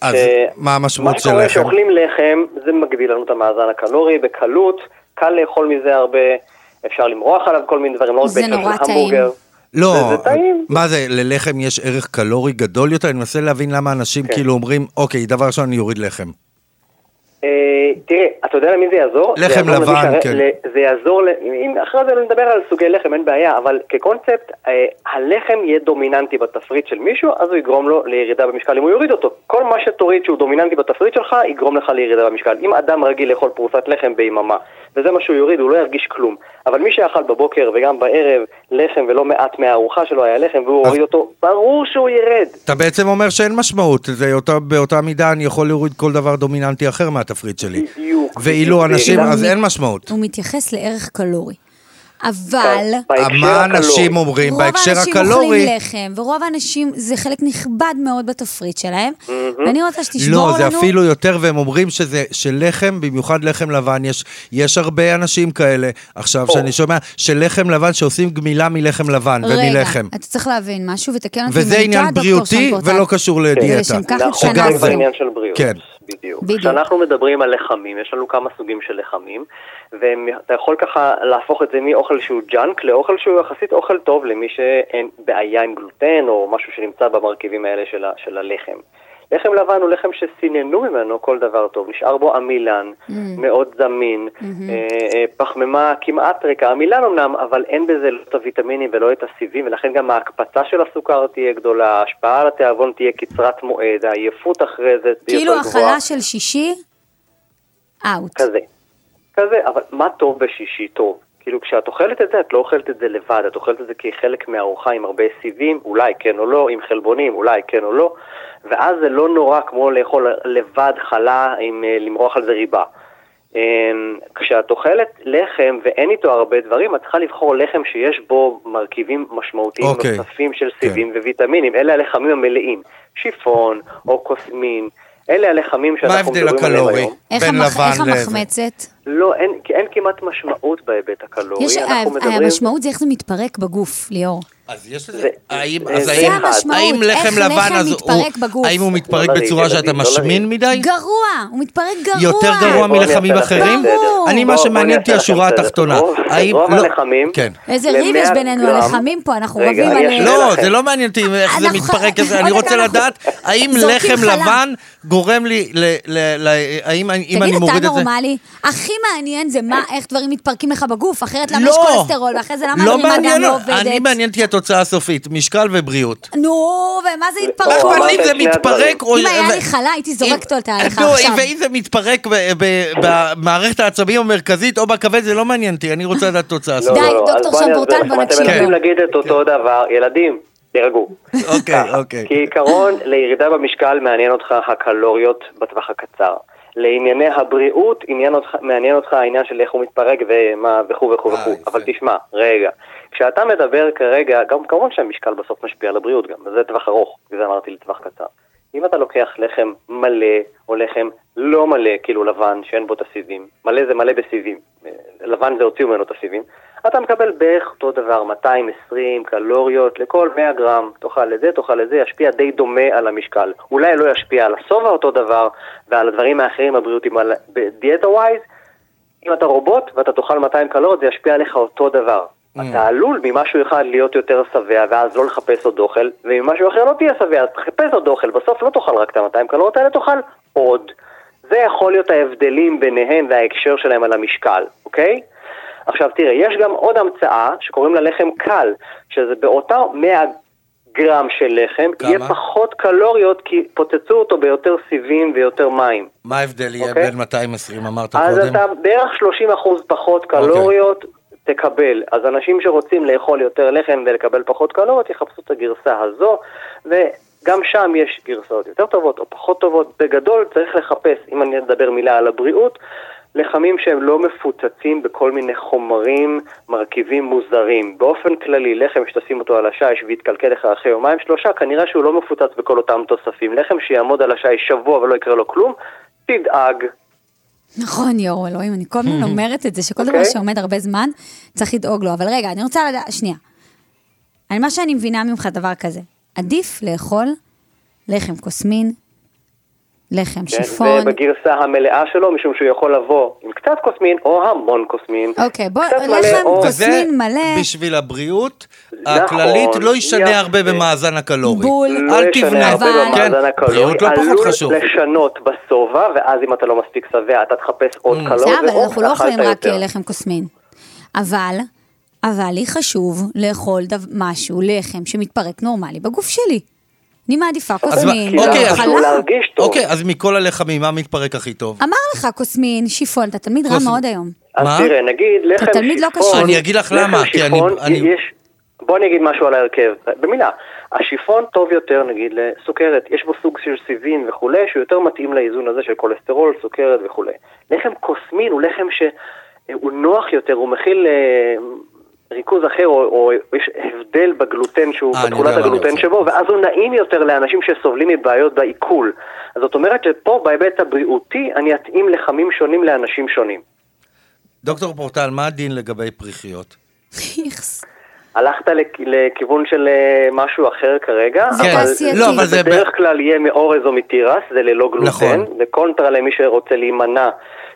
S3: אז
S11: ש-
S3: מה המשמעות
S11: מה
S3: של
S11: שקורה
S3: לחם?
S11: שאוכלים לחם, זה מגדיל לנו את המאזן הקלורי בקלות, קל לאכול מזה הרבה, אפשר למרוח עליו כל מיני דברים, לא רק
S4: זה
S11: בהקשר של
S4: נורא טעים.
S11: המבורגר.
S3: לא,
S11: טעים.
S3: מה זה, ללחם יש ערך קלורי גדול יותר? אני מנסה להבין למה אנשים
S11: כן.
S3: כאילו אומרים, אוקיי, דבר ראשון אני אוריד לחם.
S11: אה, תראה, אתה יודע למי זה יעזור?
S3: לחם לבן, כן.
S11: זה יעזור, אחרי זה נדבר על סוגי לחם, אין בעיה, אבל כקונספט, אה, הלחם יהיה דומיננטי בתפריט של מישהו, אז הוא יגרום לו לירידה במשקל אם הוא יוריד אותו. כל מה שתוריד שהוא דומיננטי בתפריט שלך, יגרום לך לירידה במשקל. אם אדם רגיל לאכול פרוסת לחם ביממה, וזה מה שהוא יוריד, הוא לא ירגיש כלום. אבל מי שאכל בבוקר וגם בערב לחם ולא מעט מהארוחה שלו היה לחם, והוא
S3: אז-
S11: הוריד אותו, ברור שהוא ירד.
S3: אתה בעצם אומר שאין משמעות, זה אותה, באותה מידה אני יכול להוריד כל דבר דומיננטי אחר מהתפריט שלי.
S11: בדיוק.
S3: ואילו. אנשים, אז אין משמעות.
S4: הוא מתייחס לערך קלורי. אבל...
S11: בהקשר
S3: מה. אנשים אומרים
S4: רוב
S3: בהקשר
S4: האנשים
S3: הקלורי?
S4: אוכלים לחם, ורוב האנשים, זה חלק נכבד מאוד בתפריט שלהם, ואני רוצה שתשבור
S3: לא,
S4: לנו...
S3: זה אפילו יותר, והם אומרים שזה, שלחם, במיוחד לחם לבן, יש, יש הרבה אנשים כאלה, עכשיו. שאני שומע, של לחם לבן שעושים גמילה מלחם לבן ומלחם.
S4: רגע, אתה צריך להבין משהו, ותקן אותי אם
S3: וזה
S4: אני טועה,
S3: עניין
S4: דוקטור
S3: בריאותי. ולא קשור לדיאטה.
S4: לשם כך
S11: נכון,
S4: התכנסנו.
S11: זה בעניין של בריאות.
S3: כן.
S11: בדיוק.
S4: בדיוק.
S11: כשאנחנו מדברים על לחמים, יש לנו כמה סוגים של לחמים, ואתה יכול ככה להפוך את זה מאוכל שהוא ג'אנק לאוכל שהוא יחסית אוכל טוב למי שאין בעיה עם גלוטן או משהו שנמצא במרכיבים האלה של, ה, של הלחם. לחם לבן הוא לחם שסיננו ממנו כל דבר טוב, נשאר בו עמילן, מאוד זמין, אה, אה, פחמימה כמעט ריקה, עמילן אמנם, אבל אין בזה לא את הוויטמינים ולא את הסיבים, ולכן גם ההקפצה של הסוכר תהיה גדולה, ההשפעה על התיאבון תהיה קצרת מועד, העייפות אחרי זה תהיה
S4: כאילו
S11: יותר גבוהה.
S4: אכלה של שישי, אאוט.
S11: כזה. כזה, אבל מה טוב בשישי טוב? כאילו כשאת אוכלת את זה, את לא אוכלת את זה לבד, את אוכלת את זה כחלק מהארוחה עם הרבה סיבים, אולי כן או לא, עם חלבונים, אולי כן או לא, ואז זה לא נורא כמו לאכול לבד חלה עם אה, למרוח על זה ריבה. אמ, כשאת אוכלת לחם ואין איתו הרבה דברים, את צריכה לבחור לחם שיש בו מרכיבים משמעותיים
S3: אוקיי.
S11: נוספים של סיבים וויטמינים. אלה הלחמים המלאים, שיפון או קוסמין. אלה הלחמים
S3: מה
S11: שאנחנו
S3: ההבדל
S11: מדברים עליהם
S3: הקלורי
S11: היום.
S4: איך
S3: בין
S4: המח-
S3: לבן
S4: איך
S3: לזה?
S4: המחמצת?
S11: לא, אין, כי אין כמעט משמעות בהיבט הקלורי.
S4: יש,
S11: אנחנו
S4: ה-
S11: מדברים...
S4: המשמעות זה איך זה מתפרק בגוף, ליאור.
S3: אז יש לזה,
S11: זה-
S3: האם,
S11: זה-
S3: אז
S11: זה
S3: האם,
S4: המשמעות,
S3: האם לחם לבן
S4: לחם
S3: אז הוא,
S4: מתפרק בגוף.
S3: האם הוא מתפרק
S11: לא
S3: בצורה שאתה
S11: לא
S3: משמין
S11: לריב.
S3: מדי?
S4: גרוע, הוא מתפרק גרוע.
S3: יותר גרוע מלחמים אחרים?
S4: ברור.
S3: אני, מה שמעניין אותי השורה. התחתונה. האם, לא, כן.
S4: איזה ריב יש
S11: 100
S4: בינינו, הלחמים פה, אנחנו רבים על...
S3: לא. זה לא מעניין אותי איך זה מתפרק כזה, אני רוצה לדעת האם לחם. לבן גורם לי, האם אני-
S4: תגיד,
S3: מוריד
S4: אתה
S3: את זה...
S4: נורמלי? הכי מעניין זה מה, איך דברים מתפרקים לך בגוף, אחרת למה
S3: לא.
S4: יש כולסטרול, ואחרי זה למה
S3: לא
S4: הרימה
S3: מעניין,
S4: לא. עובדת.
S3: אני מעניין אותי התוצאה הסופית, משקל ובריאות.
S4: נו, ומה זה
S3: מה
S4: התפרקות?
S3: לי אם זה מתפרק.
S4: אם היה לי חלה, הייתי זורקת אותה עליך עכשיו.
S3: ואם זה מתפרק ב- ב- במערכת העצבים המרכזית או בכבד, זה לא מעניין אותי, אני רוצה לדעת תוצאה
S11: לא,
S3: סופית.
S4: די,
S11: לא, לא.
S4: דוקטור
S11: אני
S4: פורטל, בוא. נקשיב
S11: אתם מנסים
S3: לו.
S11: להגיד את אותו דבר, ילדים, תירגעו.
S3: אוקיי, אוקיי.
S11: כעיקרון, לירידה במשקל מעניין אותך הקלוריות בטווח הקצר. לענייני הבריאות, עניין אותך, מעניין אותך העניין של איך הוא מתפרק ומה וכו' וכו'
S3: אה,
S11: וכו'.
S3: יפה.
S11: אבל תשמע, רגע, כשאתה מדבר כרגע, גם כמובן שהמשקל בסוף משפיע על הבריאות גם, וזה טווח ארוך, וזה אמרתי לטווח קצר. אם אתה לוקח לחם מלא, או לחם לא מלא, כאילו לבן, שאין בו את הסיבים, מלא זה מלא בסיבים, אה, לבן זה הוציאו ממנו את הסיבים, אתה מקבל בערך אותו דבר, 220 קלוריות לכל 100 גרם, תאכל את זה, תאכל את זה, ישפיע די דומה על המשקל. אולי לא ישפיע על השובע אותו דבר, ועל הדברים האחרים הבריאותיים, אבל בדיאטה ווייז, אם אתה רובוט ואתה תאכל 200 קלוריות, זה ישפיע עליך אותו דבר. אתה עלול ממשהו אחד להיות יותר שבע, ואז לא לחפש עוד אוכל, וממשהו אחר לא תהיה שבע, אז תחפש עוד אוכל, בסוף לא תאכל רק את ה-200 קלוריות האלה, תאכל עוד. זה יכול להיות ההבדלים ביניהם וההקשר שלהם על המשקל, אוקיי? עכשיו תראה, יש גם עוד המצאה שקוראים לה לחם קל, שזה באותה 100 גרם של לחם,
S3: כמה?
S11: יהיה פחות קלוריות כי פוצצו אותו ביותר סיבים ויותר מים.
S3: מה ההבדל יהיה
S11: אוקיי.
S3: בין 220 אמרת
S11: אז
S3: קודם?
S11: אתה בערך 30% פחות קלוריות תקבל. אז אנשים שרוצים לאכול יותר לחם ולקבל פחות קלוריות יחפשו את הגרסה הזו, וגם שם יש גרסאות יותר טובות או פחות טובות. בגדול צריך לחפש, אם אני אדבר מילה על הבריאות, לחמים שהם לא מפוצצים בכל מיני חומרים, מרכיבים מוזרים. באופן כללי, לחם שתשים אותו על השיש ויתקלקל לך אחרי יומיים שלושה, כנראה שהוא לא מפוצץ בכל אותם תוספים. לחם שיעמוד על השיש שבוע ולא יקרה לו כלום, תדאג.
S4: נכון, יואו, אלוהים, אני כל הזמן *laughs* אומרת את זה, שכל דבר
S11: אוקיי.
S4: שעומד הרבה זמן, צריך לדאוג לו. אבל רגע, אני רוצה לדעת, שנייה. אני, מה שאני מבינה ממך דבר כזה, עדיף לאכול לחם קוסמין, לחם
S11: כן?
S4: שיפון.
S11: ובגרסה המלאה שלו, משום שהוא יכול לבוא עם קצת קוסמין או המון קוסמין.
S4: אוקיי, בוא,
S11: קצת מלא
S4: לחם
S11: או-
S4: קוסמין מלא,
S3: בשביל הבריאות
S11: נכון,
S3: הכללית לא ישנה
S11: יפה.
S3: הרבה במאזן הקלורי.
S4: בול.
S11: לא
S3: אל
S11: ישנה
S3: תבנה,
S11: הרבה
S4: אבל-
S3: כן,
S11: במאזן הקלורי,
S3: בריאות לא פחות
S11: עלול
S3: חשוב.
S11: לשנות בשובע, ואז אם אתה לא מספיק שבע, אתה תחפש עוד
S3: Mm.
S11: קלוריות,
S4: בסדר, אבל אנחנו לא אוכלים רק
S11: יותר.
S4: לחם קוסמין. אבל, אבל לי חשוב לאכול דו, משהו, לחם, שמתפרק נורמלי בגוף שלי. אני מעדיפה קוסמין,
S3: אוקיי, אז-
S11: חשוב
S4: חלב.
S3: אוקיי, אז מכל הלחמים, מה מתפרק הכי טוב?
S4: אמר לך קוסמין, שיפון, אתה תלמיד רע. מאוד היום.
S11: אז
S3: מה?
S11: תראה, נגיד לחם
S4: אתה תלמיד לא
S11: שיפון...
S4: קשור.
S3: אני אגיד לך למה, כי אני-
S11: שיפון. בוא אני אגיד משהו על ההרכב, במילה. השיפון טוב יותר, נגיד, לסוכרת. יש בו סוג של סיבים וכולי, שהוא יותר מתאים לאיזון הזה של כולסטרול, סוכרת וכולי. לחם קוסמין הוא לחם שהוא נוח יותר, הוא מכיל אה, ריכוז אחר, או, או יש הבדל בגלוטן שהוא,
S3: אה, אני
S11: בתכולת הגלוטן. שבו, ואז הוא נעים יותר לאנשים שסובלים מבעיות בעיכול. אז זאת אומרת שפה, בהיבט הבריאותי, אני אתאים לחמים שונים לאנשים שונים.
S3: דוקטור פורטל, מה הדין לגבי פריחיות?
S4: איכס.
S11: הלכת לכ- לכיוון של אה, משהו אחר כרגע,
S3: כן. לא, אבל זה...
S11: בדרך כלל יהיה מאורז או מתירס, זה ללא גלוטן,
S3: נכון.
S11: וקונטרה למי שרוצה להימנע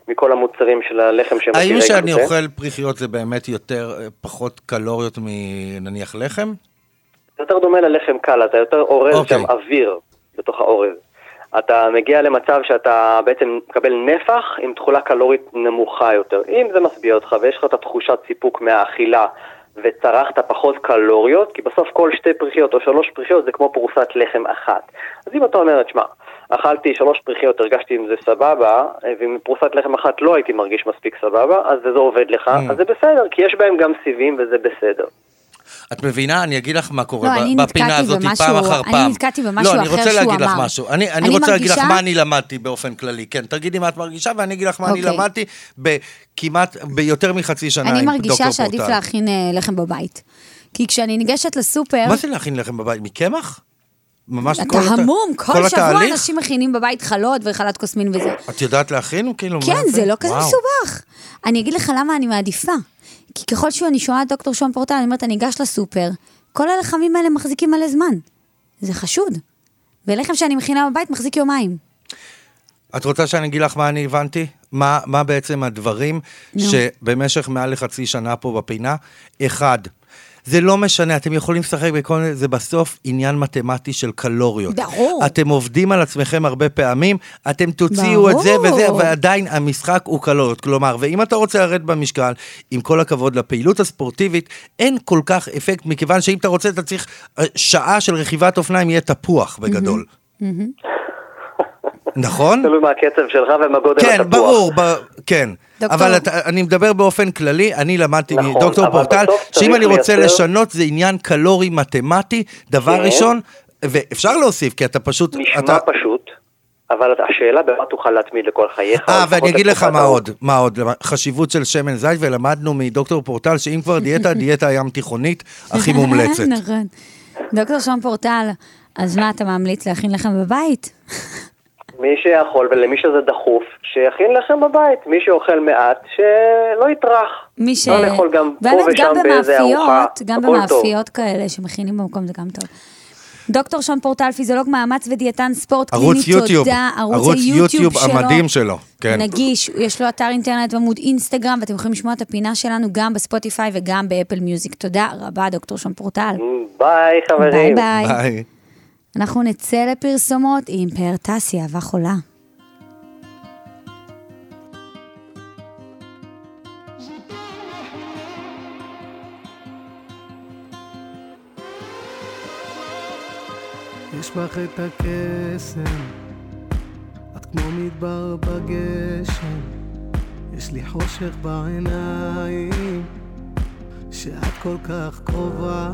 S11: מכל המוצרים של הלחם שהם
S3: האם
S11: עתירי
S3: שאני
S11: גלוטן.
S3: אוכל פריחיות זה באמת יותר, אה, פחות קלוריות מנניח לחם?
S11: זה יותר דומה ללחם קל, אתה יותר אורז
S3: אוקיי.
S11: שם אוויר בתוך האורז. אתה מגיע למצב שאתה בעצם מקבל נפח עם תכולה קלורית נמוכה יותר. אם זה משביע אותך ויש לך את התחושת סיפוק מהאכילה וצרכת פחות קלוריות, כי בסוף כל שתי פריחיות או שלוש פריחיות זה כמו פרוסת לחם אחת. אז אם אתה אומר, תשמע, אכלתי שלוש פריחיות, הרגשתי עם זה סבבה, ועם פרוסת לחם אחת לא הייתי מרגיש מספיק סבבה, אז זה עובד לך,
S3: Mm.
S11: אז זה בסדר, כי יש בהם גם סיבים וזה בסדר.
S3: את מבינה? אני אגיד לך מה קורה
S4: לא,
S3: ב-
S4: אני
S3: בפינה הזאת
S4: במשהו-
S3: פעם אחר
S4: אני
S3: פעם.
S4: נתקעתי במשהו
S3: לא, אני
S4: אחר
S3: רוצה
S4: שהוא
S3: להגיד לך
S4: אמר.
S3: משהו. אני, אני
S4: אני
S3: רוצה להגיד לך
S4: מרגישה-
S3: מה אני למדתי באופן כללי. כן, תגידי מה את מרגישה ואני אגיד לך מה אני
S4: אוקיי.
S3: למדתי בכמעט, ביותר מחצי שנה
S4: אני מרגישה שעדיף
S3: פורטל.
S4: להכין אה, לחם בבית. כי כשאני ניגשת לסופר...
S3: מה זה להכין לחם בבית? מקמח? ממש
S4: אתה
S3: כל הת-
S4: המום, כל שבוע
S3: התהליך?
S4: אנשים מכינים בבית חלות וחלת כוסמין וזה.
S3: את יודעת להכין? כאילו,
S4: כן, זה לא כזה. מסובך. אני אגיד לך למה אני מעדיפה. כי ככל שאני שומעת את דוקטור שון פורטל, אני אומרת, אני אגש לסופר, כל הלחמים האלה מחזיקים מלא זמן. זה חשוד. ולחם שאני מכינה בבית מחזיק יומיים.
S3: את רוצה שאני אגיד לך מה אני הבנתי? מה, מה בעצם הדברים
S4: נו.
S3: שבמשך מעל לחצי שנה פה בפינה? אחד, זה לא משנה, אתם יכולים לשחק בכל מיני, זה בסוף עניין מתמטי של קלוריות.
S4: ברור.
S3: אתם עובדים על עצמכם הרבה פעמים, אתם תוציאו את זה וזה,
S4: ברור.
S3: ועדיין המשחק הוא קלוריות. כלומר, ואם אתה רוצה לרדת במשקל, עם כל הכבוד לפעילות הספורטיבית, אין כל כך אפקט, מכיוון שאם אתה רוצה, אתה צריך אה, שעה של רכיבת אופניים, יהיה תפוח בגדול. נכון?
S11: תלוי מה הקצב שלך ומה גודל
S3: כן,
S11: התפוח.
S3: ברור, ב... כן.
S4: דוקטור-
S3: אבל אתה, אני מדבר באופן כללי, אני למדתי
S11: נכון,
S3: מדוקטור פורטל, שאם אני רוצה
S11: לייצר-
S3: לשנות זה עניין קלורי מתמטי, דבר
S11: כן.
S3: ראשון, ואפשר להוסיף, כי אתה פשוט...
S11: נשמע
S3: אתה...
S11: פשוט, אבל השאלה במה תוכל להתמיד לכל חייך.
S3: אה, ואני אגיד לך מה. עוד, מה עוד, חשיבות של שמן זית, ולמדנו מדוקטור פורטל שאם כבר דיאטה, *laughs* דיאטה הים תיכונית הכי מומלצת. *laughs*
S4: נכון. דוקטור שון פורטל, אז מה אתה ממליץ להכין לחם בבית?
S11: מי שיכול ולמי שזה דחוף, שיכין לחם בבית. מי שאוכל מעט, שלא יטרח.
S4: מי ש...
S11: לא לאכול גם פה
S4: באמת,
S11: ושם
S4: גם
S11: באיזה ארוחה.
S4: במאפיות, גם
S11: הכל טוב.
S4: במאפיות כאלה שמכינים במקום זה גם טוב. דוקטור שון פורטל, פיזיולוג מאמץ ודיאטן ספורט
S3: ערוץ
S4: קליני,
S3: יוטיוב,
S4: תודה.
S3: ערוץ יוטיוב המדהים שלו, כן.
S4: נגיש, יש לו אתר אינטרנט ועמוד אינסטגרם, ואתם יכולים לשמוע את הפינה שלנו גם בספוטיפיי וגם באפל מיוזיק. תודה רבה, דוקטור שון פורטל.
S11: ביי חברים.
S4: ביי ביי.
S3: ביי.
S4: אנחנו נצא לפרסומות עם פאר טסי, אהבה חולה.
S12: יש בך את הקסם, את כמו מדבר בגשם, יש לי חושך בעיניים, שאת כל כך קרובה,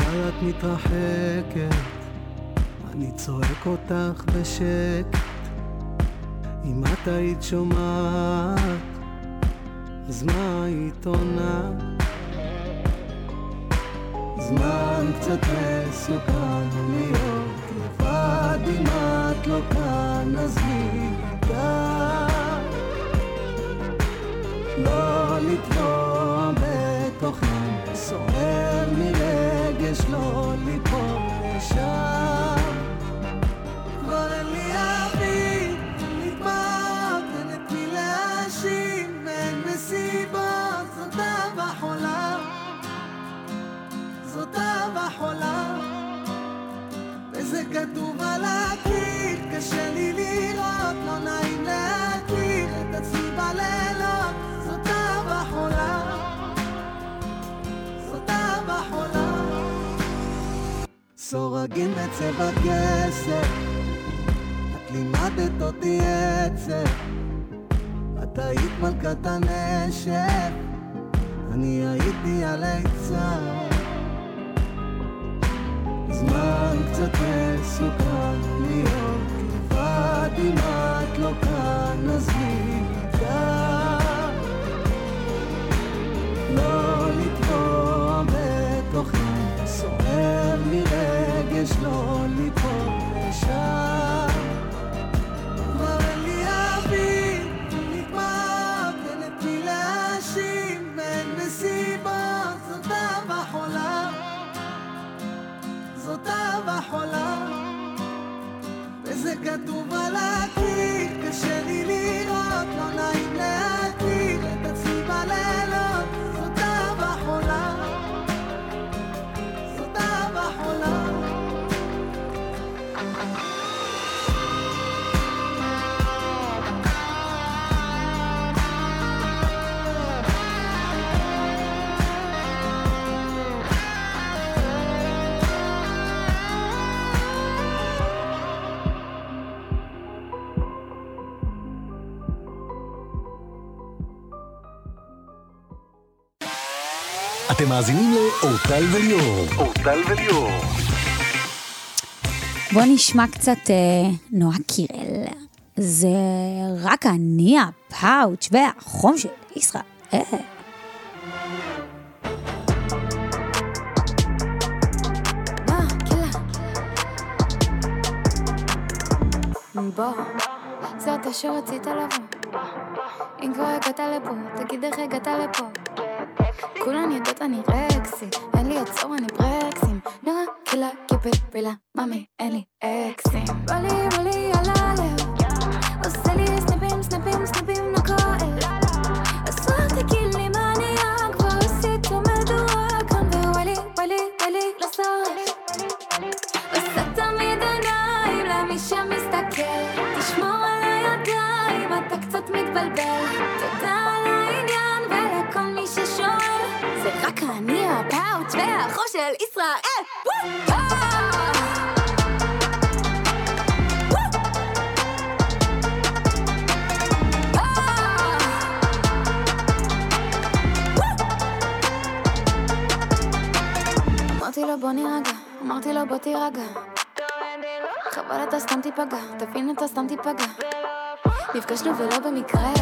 S12: אבל את מתרחקת, אני צועק אותך בשקט, אם את היית שומעת, אז מה היית עונה? זמן קצת מסוכן להיות לבד אם את לא כאן אז מי ידע לא לטבוע בתוכן סוער מרגש לא ליפול לשם. כבר אין לי אוויר, דמעות, אין את מי להאשים, אין מסיבות, זאת אהבה חולה. זאת אהבה חולה. וזה כתוב על הקיר קשה לי לראות, לא נעים סורגים בצבע כסף את לימדת אותי עצב את היית מלכת הנשף. אני הייתי הליצן. זמן קצת מסוכן להיות לבד אם את לא כאן אז מי חולה וזה
S9: אתם מאזינים לאורטל וליאור.
S2: אורטל וליאור.
S4: בוא נשמע קצת אה, נועה קירל. זה רק אני, הפאוץ' והחום של ישראל.
S6: בוא, זאת שרצית לבוא. אם כבר הגעת לפה, תגיד איך הגעת לפה. כולן יודעות אני רקסי, אין לי עצור אני ברקסים. נורא קלה, קיפל, רילה, ממי, אין לי אקסים. בא לי, בא לי על הלב, עושה לי סנפים, סנפים, סנפים נקועל. אז רק תגיד לי מה נהיה, כבר עשית מדורה כאן ווואלי, וואלי, וואלי, לסוף. עושה תמיד עיניים למי שמסתכל תשמור על הידיים, אתה קצת מתבלבל והחור של ישראל! אמרתי לו בוא נירגע, אמרתי לו בוא תירגע. חבל אתה סתם תיפגע, תבין אתה סתם תיפגע נפגשנו ולא במקרה,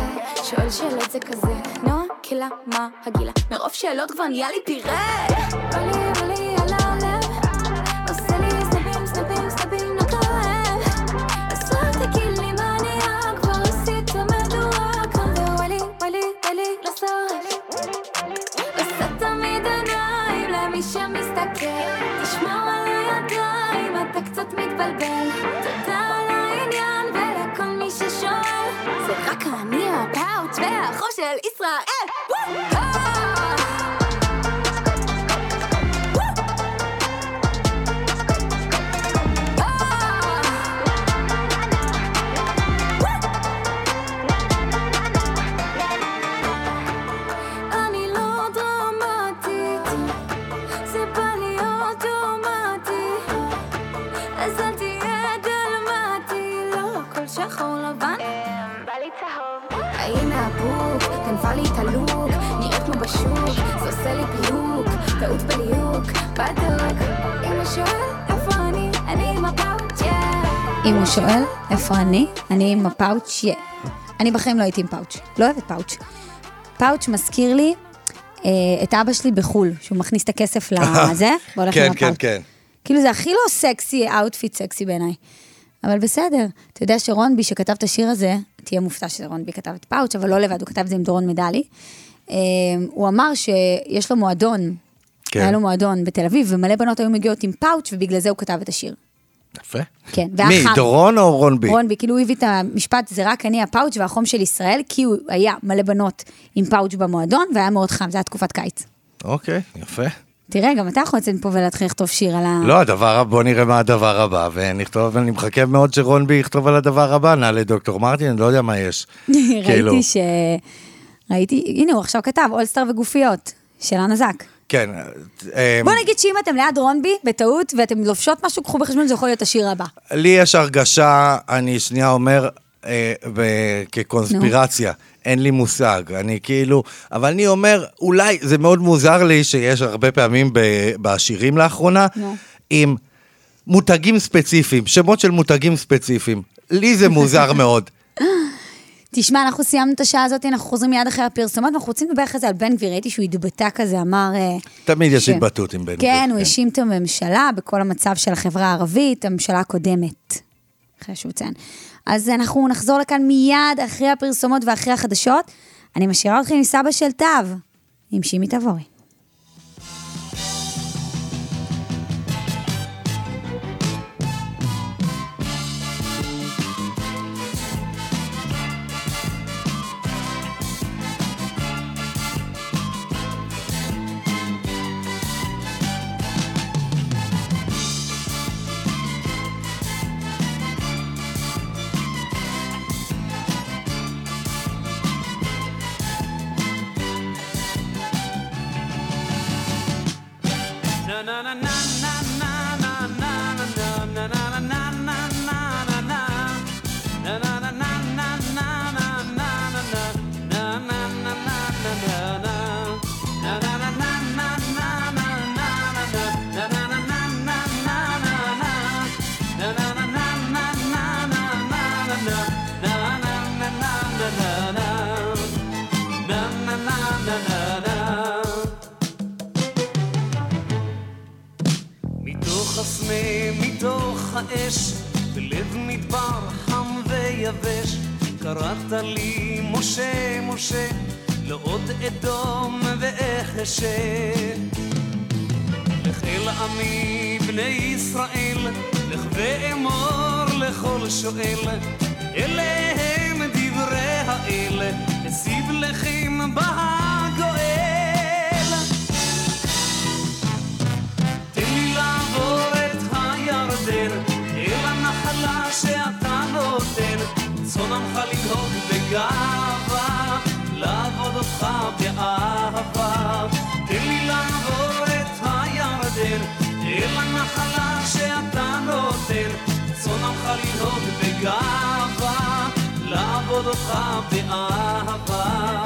S6: שואל שאלות זה כזה נועה, קלה, מה הגילה? מרוב שאלות כבר נהיה לי פירה בא לי, על הלב עושה לי סנפים, סנפים, סנפים נקרב אז רק תגיד לי מה נהיה, כבר עשית מדורה כאן ווואלי, וואלי, וואלי, לסוף עושה תמיד עיניים למי שמסתכל. תשמור על הידיים, אתה קצת מתבלבל הפאוץ' והחור של ישראל אם הוא שואל, איפה אני? אני עם הפאוץ',
S4: יא. אני בחיים לא הייתי עם פאוץ'. לא אוהבת פאוץ'. פאוץ' מזכיר לי אה, את אבא שלי בחו"ל, שהוא מכניס את הכסף *laughs* לזה, והולך
S3: כן,
S4: עם
S3: כן,
S4: הפאוץ'.
S3: כן.
S4: כאילו זה הכי לא סקסי, outfit סקסי בעיניי. אבל בסדר, אתה יודע שרונבי שכתב את השיר הזה, תהיה מופתע שרונבי כתב את פאוץ', אבל לא לבד, הוא כתב את זה עם דורון מדלי. אה, הוא אמר שיש לו מועדון,
S3: כן.
S4: היה לו מועדון בתל אביב, ומלא בנות היו מגיעות עם פאוץ', ובגלל זה הוא כתב את השיר.
S3: יפה.
S4: כן,
S3: מי,
S4: והחם.
S3: דורון או רונבי?
S4: רונבי, כאילו הוא הביא את המשפט, זה רק אני הפאוץ' והחום של ישראל, כי הוא היה מלא בנות עם פאוץ' במועדון, והיה מאוד חם, זה היה תקופת קיץ.
S3: אוקיי, יפה.
S4: תראה, גם אתה יכול לצאת מפה ולהתחיל לכתוב שיר על ה...
S3: לא, הדבר, בוא נראה מה הדבר הבא, ונכתוב, אני מחכה מאוד שרונבי יכתוב על הדבר הבא, נעלה דוקטור מרטין, אני לא יודע מה יש. *laughs* כאילו,
S4: ראיתי ש... ראיתי, הנה הוא עכשיו כתב, אולסטאר וגופיות, של אנה זק.
S3: כן. אה,
S4: בוא נגיד שאם אתם ליד רונבי, בטעות, ואתם לובשות משהו, קחו בחשבון, זה יכול להיות השיר הבא.
S3: לי יש הרגשה, אני שנייה אומר, אה, כקונספירציה, אין לי מושג, אני כאילו, אבל אני אומר, אולי, זה מאוד מוזר לי שיש הרבה פעמים ב- בשירים לאחרונה,
S4: נו.
S3: עם מותגים ספציפיים, שמות של מותגים ספציפיים. לי זה מוזר *laughs* מאוד.
S4: תשמע, אנחנו סיימנו את השעה הזאת, אנחנו חוזרים מיד אחרי הפרסומות, ואנחנו רוצים לדבר אחרי זה על בן גביר, ראיתי שהוא התבטא כזה, אמר... אה,
S3: תמיד יש התבטאות עם בן גביר.
S4: כן, הוא האשים את הממשלה בכל המצב של החברה הערבית, הממשלה הקודמת. חשוב לציין. אז אנחנו נחזור לכאן מיד אחרי הפרסומות ואחרי החדשות. אני משאירה אתכם עם סבא של תו, עם שימי תבורי.
S13: ואחשה. לך אל עמי בני ישראל, לך ואמור לכל שואל, אלה הם דברי האל, השיב לכם בהגואל. תן לי לעבור את הירדן, אל הנחלה שאתה נותן, צאן עמך לנהוג בגאווה, גאווה, לעבוד אותך באהבה.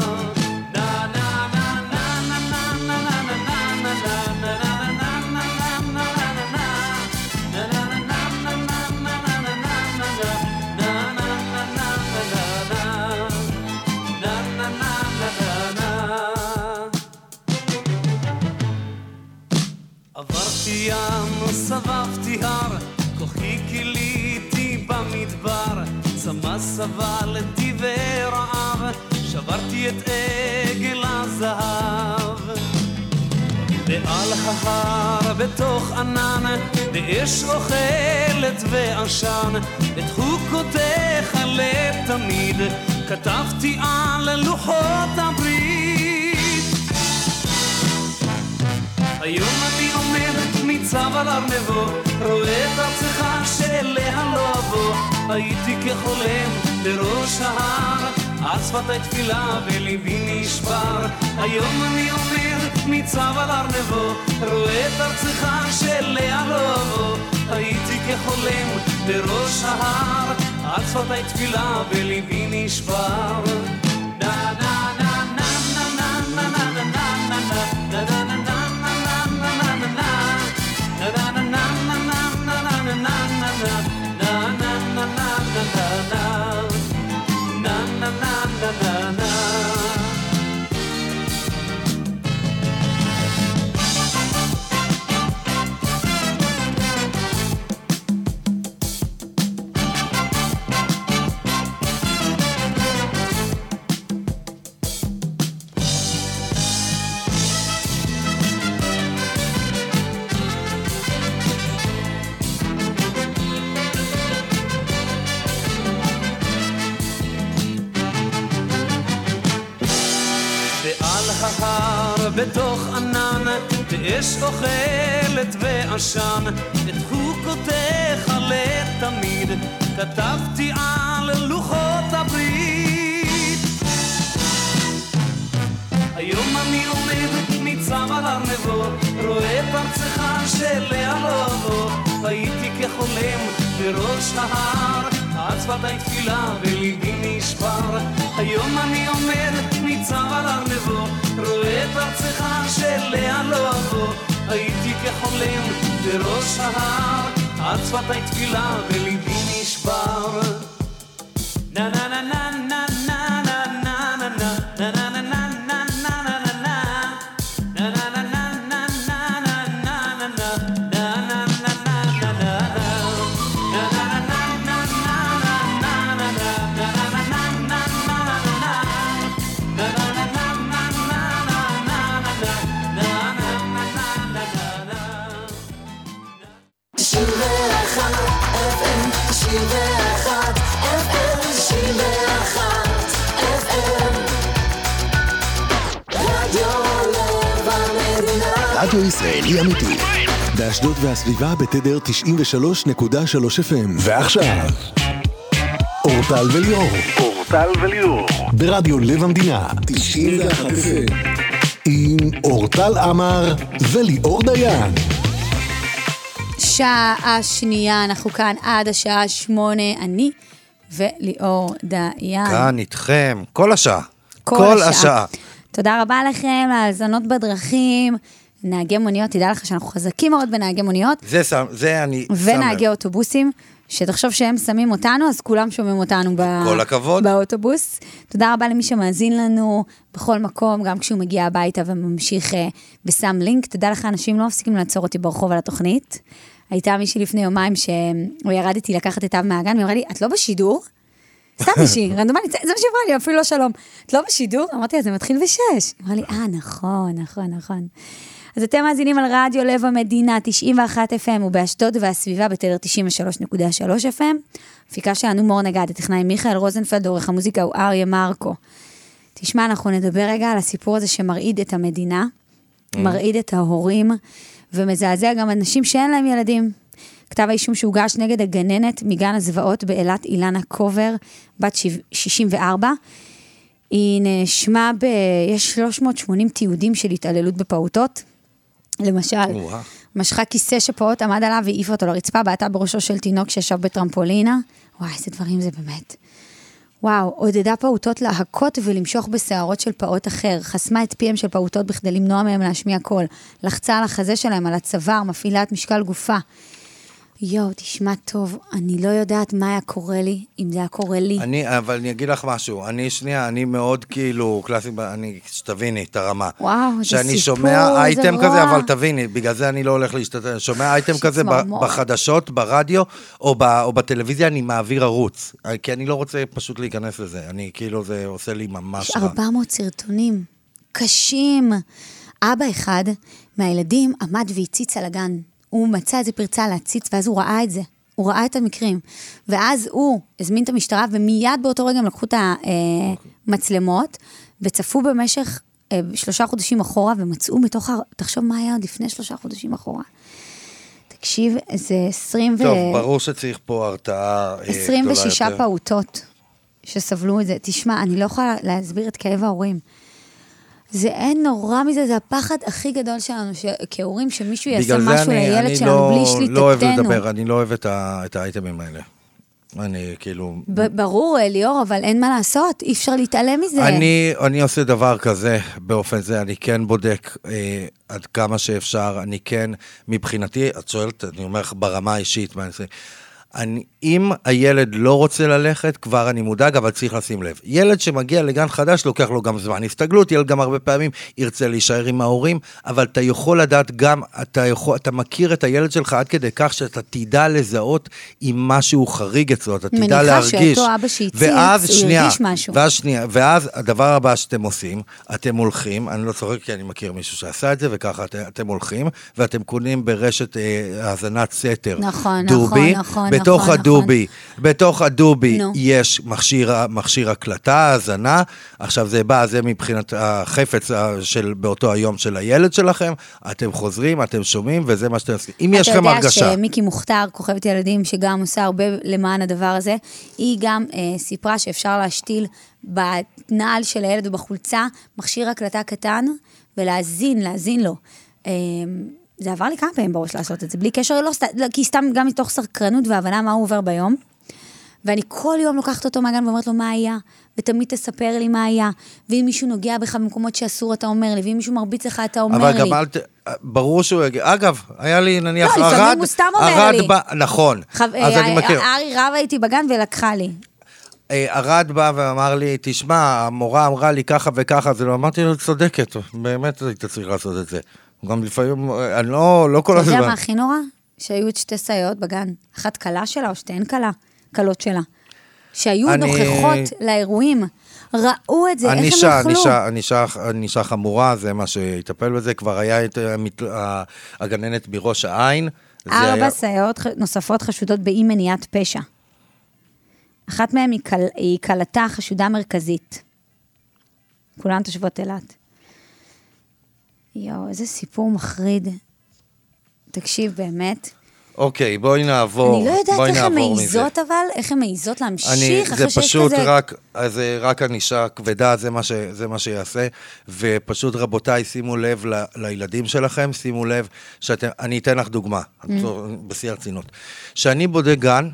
S13: עברתי ים, סבבתי הר, כוחי כלי סבל טבעי רעב, שברתי את עגל הזהב. ועל ההר בתוך ענן, באש אוכלת ועשן, את חוקותיך לתמיד, כתבתי על לוחות הברית. היום אני עומד ניצב על ארנבו, רואה את ארצך שאליה לא אבוא. הייתי כחולם בראש ההר, על שפתי תפילה וליבי נשבר. היום אני עומד ניצב על ארנבו, רואה את ארצך שאליה לא אבוא. הייתי כחולם בראש ההר, על שפתי תפילה וליבי נשבר. את חוקותיך לתמיד, כתבתי על לוחות הברית. היום אני עומד ניצב על ארנבו, רואה את ארצך שאליה לא אבוא, הייתי כחולם בראש ההר, על שפתי תפילה וליבי נשבר. היום אני עומד ניצב על ארנבו, רואה את ארצך שאליה לא אבוא, הייתי כחולם בראש ההר, על שפתי תפילה וליבי נשבר.
S9: באשדוד והסביבה בתדר 93.3 FM. ועכשיו, אורטל וליאור.
S2: אורטל וליאור.
S9: ברדיו לב המדינה. 91 FM. עם אורטל עמר וליאור דיין.
S4: שעה שנייה, אנחנו כאן עד השעה שמונה, אני וליאור דיין.
S3: כאן איתכם, כל השעה.
S4: כל השעה. תודה רבה לכם להאזנות בדרכים. נהגי מוניות, תדע לך שאנחנו חזקים מאוד בנהגי מוניות,
S3: זה שם, זה אני שם
S4: ונהגי
S3: לב.
S4: אוטובוסים, שתחשוב שהם שמים אותנו, אז כולם שומעים אותנו ב...
S3: כל הכבוד.
S4: באוטובוס. תודה רבה למי שמאזין לנו בכל מקום, גם כשהוא מגיע הביתה וממשיך אה, ושם לינק. תדע לך, אנשים לא מפסיקים לעצור אותי ברחוב על התוכנית. הייתה מישהי לפני יומיים שהוא ירד איתי לקחת את אב מהגן, והיא אמרה לי, את לא בשידור? סתם *laughs* מישהי, רנדומלית, זה מה שהיא אמרה לי, אפילו לא שלום. את לא בשידור? אמרתי לה, זה מתחיל בשש. אמרה לי, אה, נכון, נכון, נכון. אז אתם מאזינים על רדיו לב המדינה, 91 FM, ובאשדוד והסביבה בתדר 93.3 FM. הפיקה שלנו מור נגד, הטכנאי מיכאל רוזנפלד, עורך המוזיקה הוא אריה מרקו. תשמע, אנחנו נדבר רגע על הסיפור הזה שמרעיד את המדינה, מרעיד את ההורים, ומזעזע גם אנשים שאין להם ילדים. כתב האישום שהוגש נגד הגננת מגן הזוועות באילת, אילנה קובר, בת שיב- 64. היא נאשמה ב... יש 380 תיעודים של התעללות בפעוטות. למשל,
S3: וואו.
S4: משכה כיסא שפעוט עמד עליו והעיפה אותו לרצפה, בעטה בראשו של תינוק שישב בטרמפולינה. וואי, איזה דברים זה באמת. וואו, עודדה פעוטות להכות ולמשוך בשערות של פעוט אחר, חסמה את פיהם של פעוטות בכדי למנוע מהם להשמיע קול, לחצה על החזה שלהם, על הצוואר, מפעילה את משקל גופה. יואו, תשמע טוב, אני לא יודעת מה היה קורה לי, אם זה היה קורה לי.
S3: אני, אבל אני אגיד לך משהו, אני שנייה, אני מאוד כאילו קלאסי, אני, שתביני את הרמה.
S4: וואו, זה
S3: שאני
S4: סיפור,
S3: שומע
S4: זה
S3: אייטם
S4: רוע.
S3: כזה, אבל תביני, בגלל זה אני לא הולך להשתתף, שומע אייטם כזה ב-. בחדשות, ברדיו, או, ב, או בטלוויזיה, אני מעביר ערוץ. כי אני לא רוצה פשוט להיכנס לזה, אני כאילו, זה עושה לי ממש
S4: יש
S3: רע.
S4: 400 סרטונים קשים. אבא אחד מהילדים עמד והציץ על הגן. הוא מצא איזה פרצה להציץ, ואז הוא ראה את זה. הוא ראה את המקרים. ואז הוא הזמין את המשטרה, ומיד באותו רגע הם לקחו את המצלמות, וצפו במשך אה, שלושה חודשים אחורה, ומצאו מתוך ה... תחשוב מה היה עוד לפני שלושה חודשים אחורה. תקשיב, זה 20 ו...
S3: טוב, ברור שצריך פה הרתעה אה, גדולה
S4: 26
S3: יותר.
S4: פעוטות שסבלו את זה. תשמע, אני לא יכולה להסביר את כאב ההורים. זה אין נורא מזה, זה הפחד הכי גדול שלנו, ש... כהורים, שמישהו יעשה
S3: בגלל זה
S4: משהו
S3: אני,
S4: לילד
S3: אני
S4: שלנו
S3: לא,
S4: בלי שליטתנו.
S3: לא אוהב לדבר, אני לא אוהב את, ה, את האייטמים האלה. אני כאילו...
S4: ב- ברור, ליאור, אבל אין מה לעשות, אי אפשר להתעלם מזה.
S3: אני, אני עושה דבר כזה, באופן זה, אני כן בודק אה, עד כמה שאפשר, אני כן, מבחינתי, את שואלת, אני אומר לך ברמה האישית, מה אני עושה? אני, אם הילד לא רוצה ללכת, כבר אני מודאג, אבל צריך לשים לב. ילד שמגיע לגן חדש, לוקח לו גם זמן הסתגלות, ילד גם הרבה פעמים ירצה להישאר עם ההורים, אבל אתה יכול לדעת גם, אתה, יכול, אתה מכיר את הילד שלך עד כדי כך שאתה תדע לזהות אם משהו חריג אצלו, אתה תדע
S4: מניחה
S3: להרגיש.
S4: שאותו אבא שהציץ,
S3: ואז,
S4: הוא
S3: שנייה,
S4: הרגיש משהו.
S3: ואז שנייה, ואז הדבר הבא שאתם עושים, אתם הולכים, אני לא צוחק כי אני מכיר מישהו שעשה את זה, וככה את, אתם הולכים, ואתם קונים ברשת אה, האזנת סתר.
S4: נכון,
S3: דובי,
S4: נכון, נכון,
S3: בתוך
S4: נכון,
S3: הדובי, בתוך הדובי
S4: נו.
S3: יש מכשיר, מכשיר הקלטה, האזנה, עכשיו זה בא, זה מבחינת החפץ ה- של באותו היום של הילד שלכם, אתם חוזרים, אתם שומעים, וזה מה שאתם עושים. אם יש לכם
S4: אתה
S3: הרגשה...
S4: יודע שמיקי מוכתר, כוכבת ילדים, שגם עושה הרבה למען הדבר הזה, היא גם אה, סיפרה שאפשר להשתיל בנעל של הילד ובחולצה מכשיר הקלטה קטן, ולהאזין, להאזין לו. אה, זה עבר לי כמה פעמים בראש לעשות את זה, בלי קשר, לא, לא, כי סתם גם מתוך סקרנות והבנה מה הוא עובר ביום. ואני כל יום לוקחת אותו מהגן ואומרת לו מה היה, ותמיד תספר לי מה היה. ואם מישהו נוגע בך במקומות שאסור, אתה אומר לי, ואם מישהו מרביץ לך, אתה אומר
S3: אבל
S4: לי.
S3: גם אל ת... ברור שהוא יגיע. אגב, היה לי נניח
S4: לא,
S3: ערד...
S4: לפעמים הוא סתם אומר
S3: ערד
S4: לי.
S3: בא... נכון.
S4: חו-
S3: אז אני
S4: אה,
S3: מכיר.
S4: ארי רבה איתי בגן ולקחה לי.
S3: אה, ארד בא ואמר לי, תשמע, המורה אמרה לי ככה וככה, זה לא, אמרתי לו, צודקת, באמת היית צריך לעשות את זה. גם לפעמים, אה, אני לא, לא כל
S4: אתה
S3: הזמן.
S4: יודע מה הכי נורא? שהיו את שתי סייעות בגן. אחת כלה שלה או שתיהן כלה, כלות שלה. שהיו
S3: אני-
S4: נוכחות לאירועים. ראו את זה, איך הם אכלו.
S3: ענישה, ענישה, חמורה, זה מה שיטפל בזה. כבר היה את המת- ה- הגננת מראש העין.
S4: ארבע
S3: היה-
S4: סייעות נוספות חשודות באי מניעת פשע. אחת מהן היא כלתה חשודה מרכזית. כולן תושבות אילת. יואו, איזה סיפור מחריד. תקשיב, באמת.
S3: אוקיי, בואי נעבור.
S4: אני לא יודעת איך הן. מעיזות אבל, איך הן מעיזות
S3: אני,
S4: להמשיך
S3: זה
S4: אחרי שיש
S3: פשוט
S4: כזה...
S3: רק, אז זה רק ענישה כבדה, זה מה, ש, זה מה שיעשה. ופשוט, רבותיי, שימו לב ל, לילדים שלכם, שימו לב שאתם, אני אתן לך דוגמה,
S4: Mm.
S3: בשיא הרצינות. כשאני בודק גן,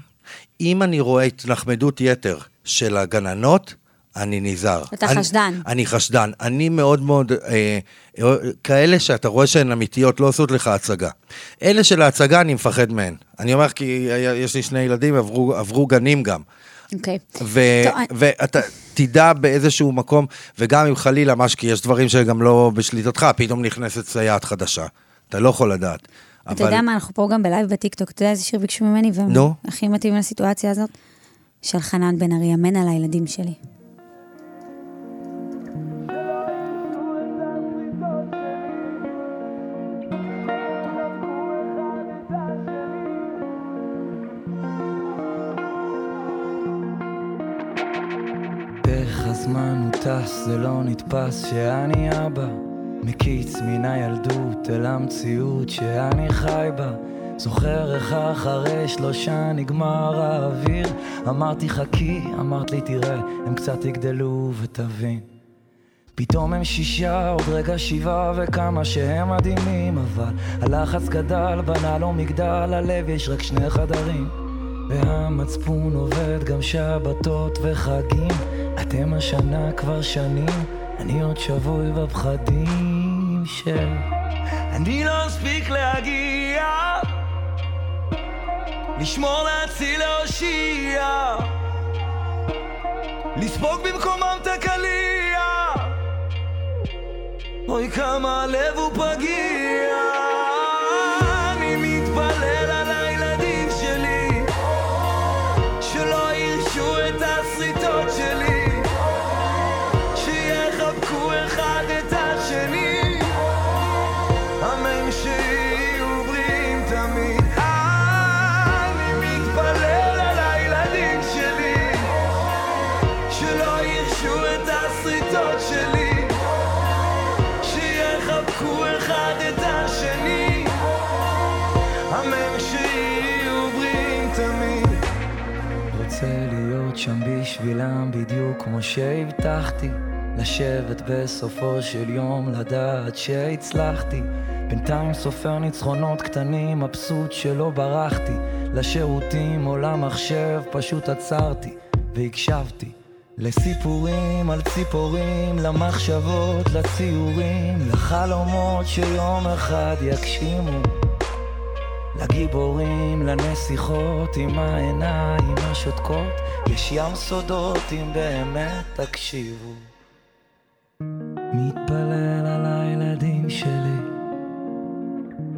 S3: אם אני רואה התנחמדות יתר של הגננות, אני נזהר.
S4: אתה
S3: אני,
S4: חשדן.
S3: אני חשדן. אני מאוד מאוד, אה, אה, כאלה שאתה רואה שהן אמיתיות, לא עושות לך הצגה. אלה של ההצגה, אני מפחד מהן. אני אומר כי היה- יש לי שני ילדים, עברו, עברו גנים גם.
S4: אוקיי. טוב, אני-
S3: ואתה תדע באיזשהו מקום, וגם אם חלילה משהו, כי יש דברים שגם לא בשליטתך, פתאום נכנסת סייעת חדשה. אתה לא יכול לדעת.
S4: אתה יודע מה, אנחנו פה גם ב live בטיקטוק, אתה יודע איזה שיר ביקשו ממני, והם
S3: נו.
S4: הכי מתאים לסיטואציה הזאת? של חנן בן ארי, אמן על הילדים שלי.
S14: טס, זה לא נתפס שאני אבא. מקיץ מן הילדות אל המציאות שאני חי בה. זוכר איך אחרי שלושה נגמר האוויר. אמרתי חכי, אמרת לי תראה, הם קצת יגדלו ותבין. פתאום הם שישה, עוד רגע שבעה וכמה שהם מדהימים אבל הלחץ גדל, בנה לו מגדל, הלב יש רק שני חדרים והמצפון עובד גם שבתות וחגים. אתם השנה כבר שנים, אני עוד שבוי בפחדים של... אני לא אספיק להגיע לשמור להציל להושיע לספוג במקומם את הקליע. אוי כמה הלב הוא פגיע כמו שהבטחתי לשבת בסופו של יום לדעת שהצלחתי. בינתיים סופר ניצחונות קטנים מבסוט שלא ברחתי. לשירותים או למחשב פשוט עצרתי והקשבתי לסיפורים על ציפורים, למחשבות, לציורים, לחלומות שיום אחד יגשימו לגיבורים, לנסיכות עם העיניים השותקות, יש ים סודות אם באמת תקשיבו. מתפלל על הילדים שלי,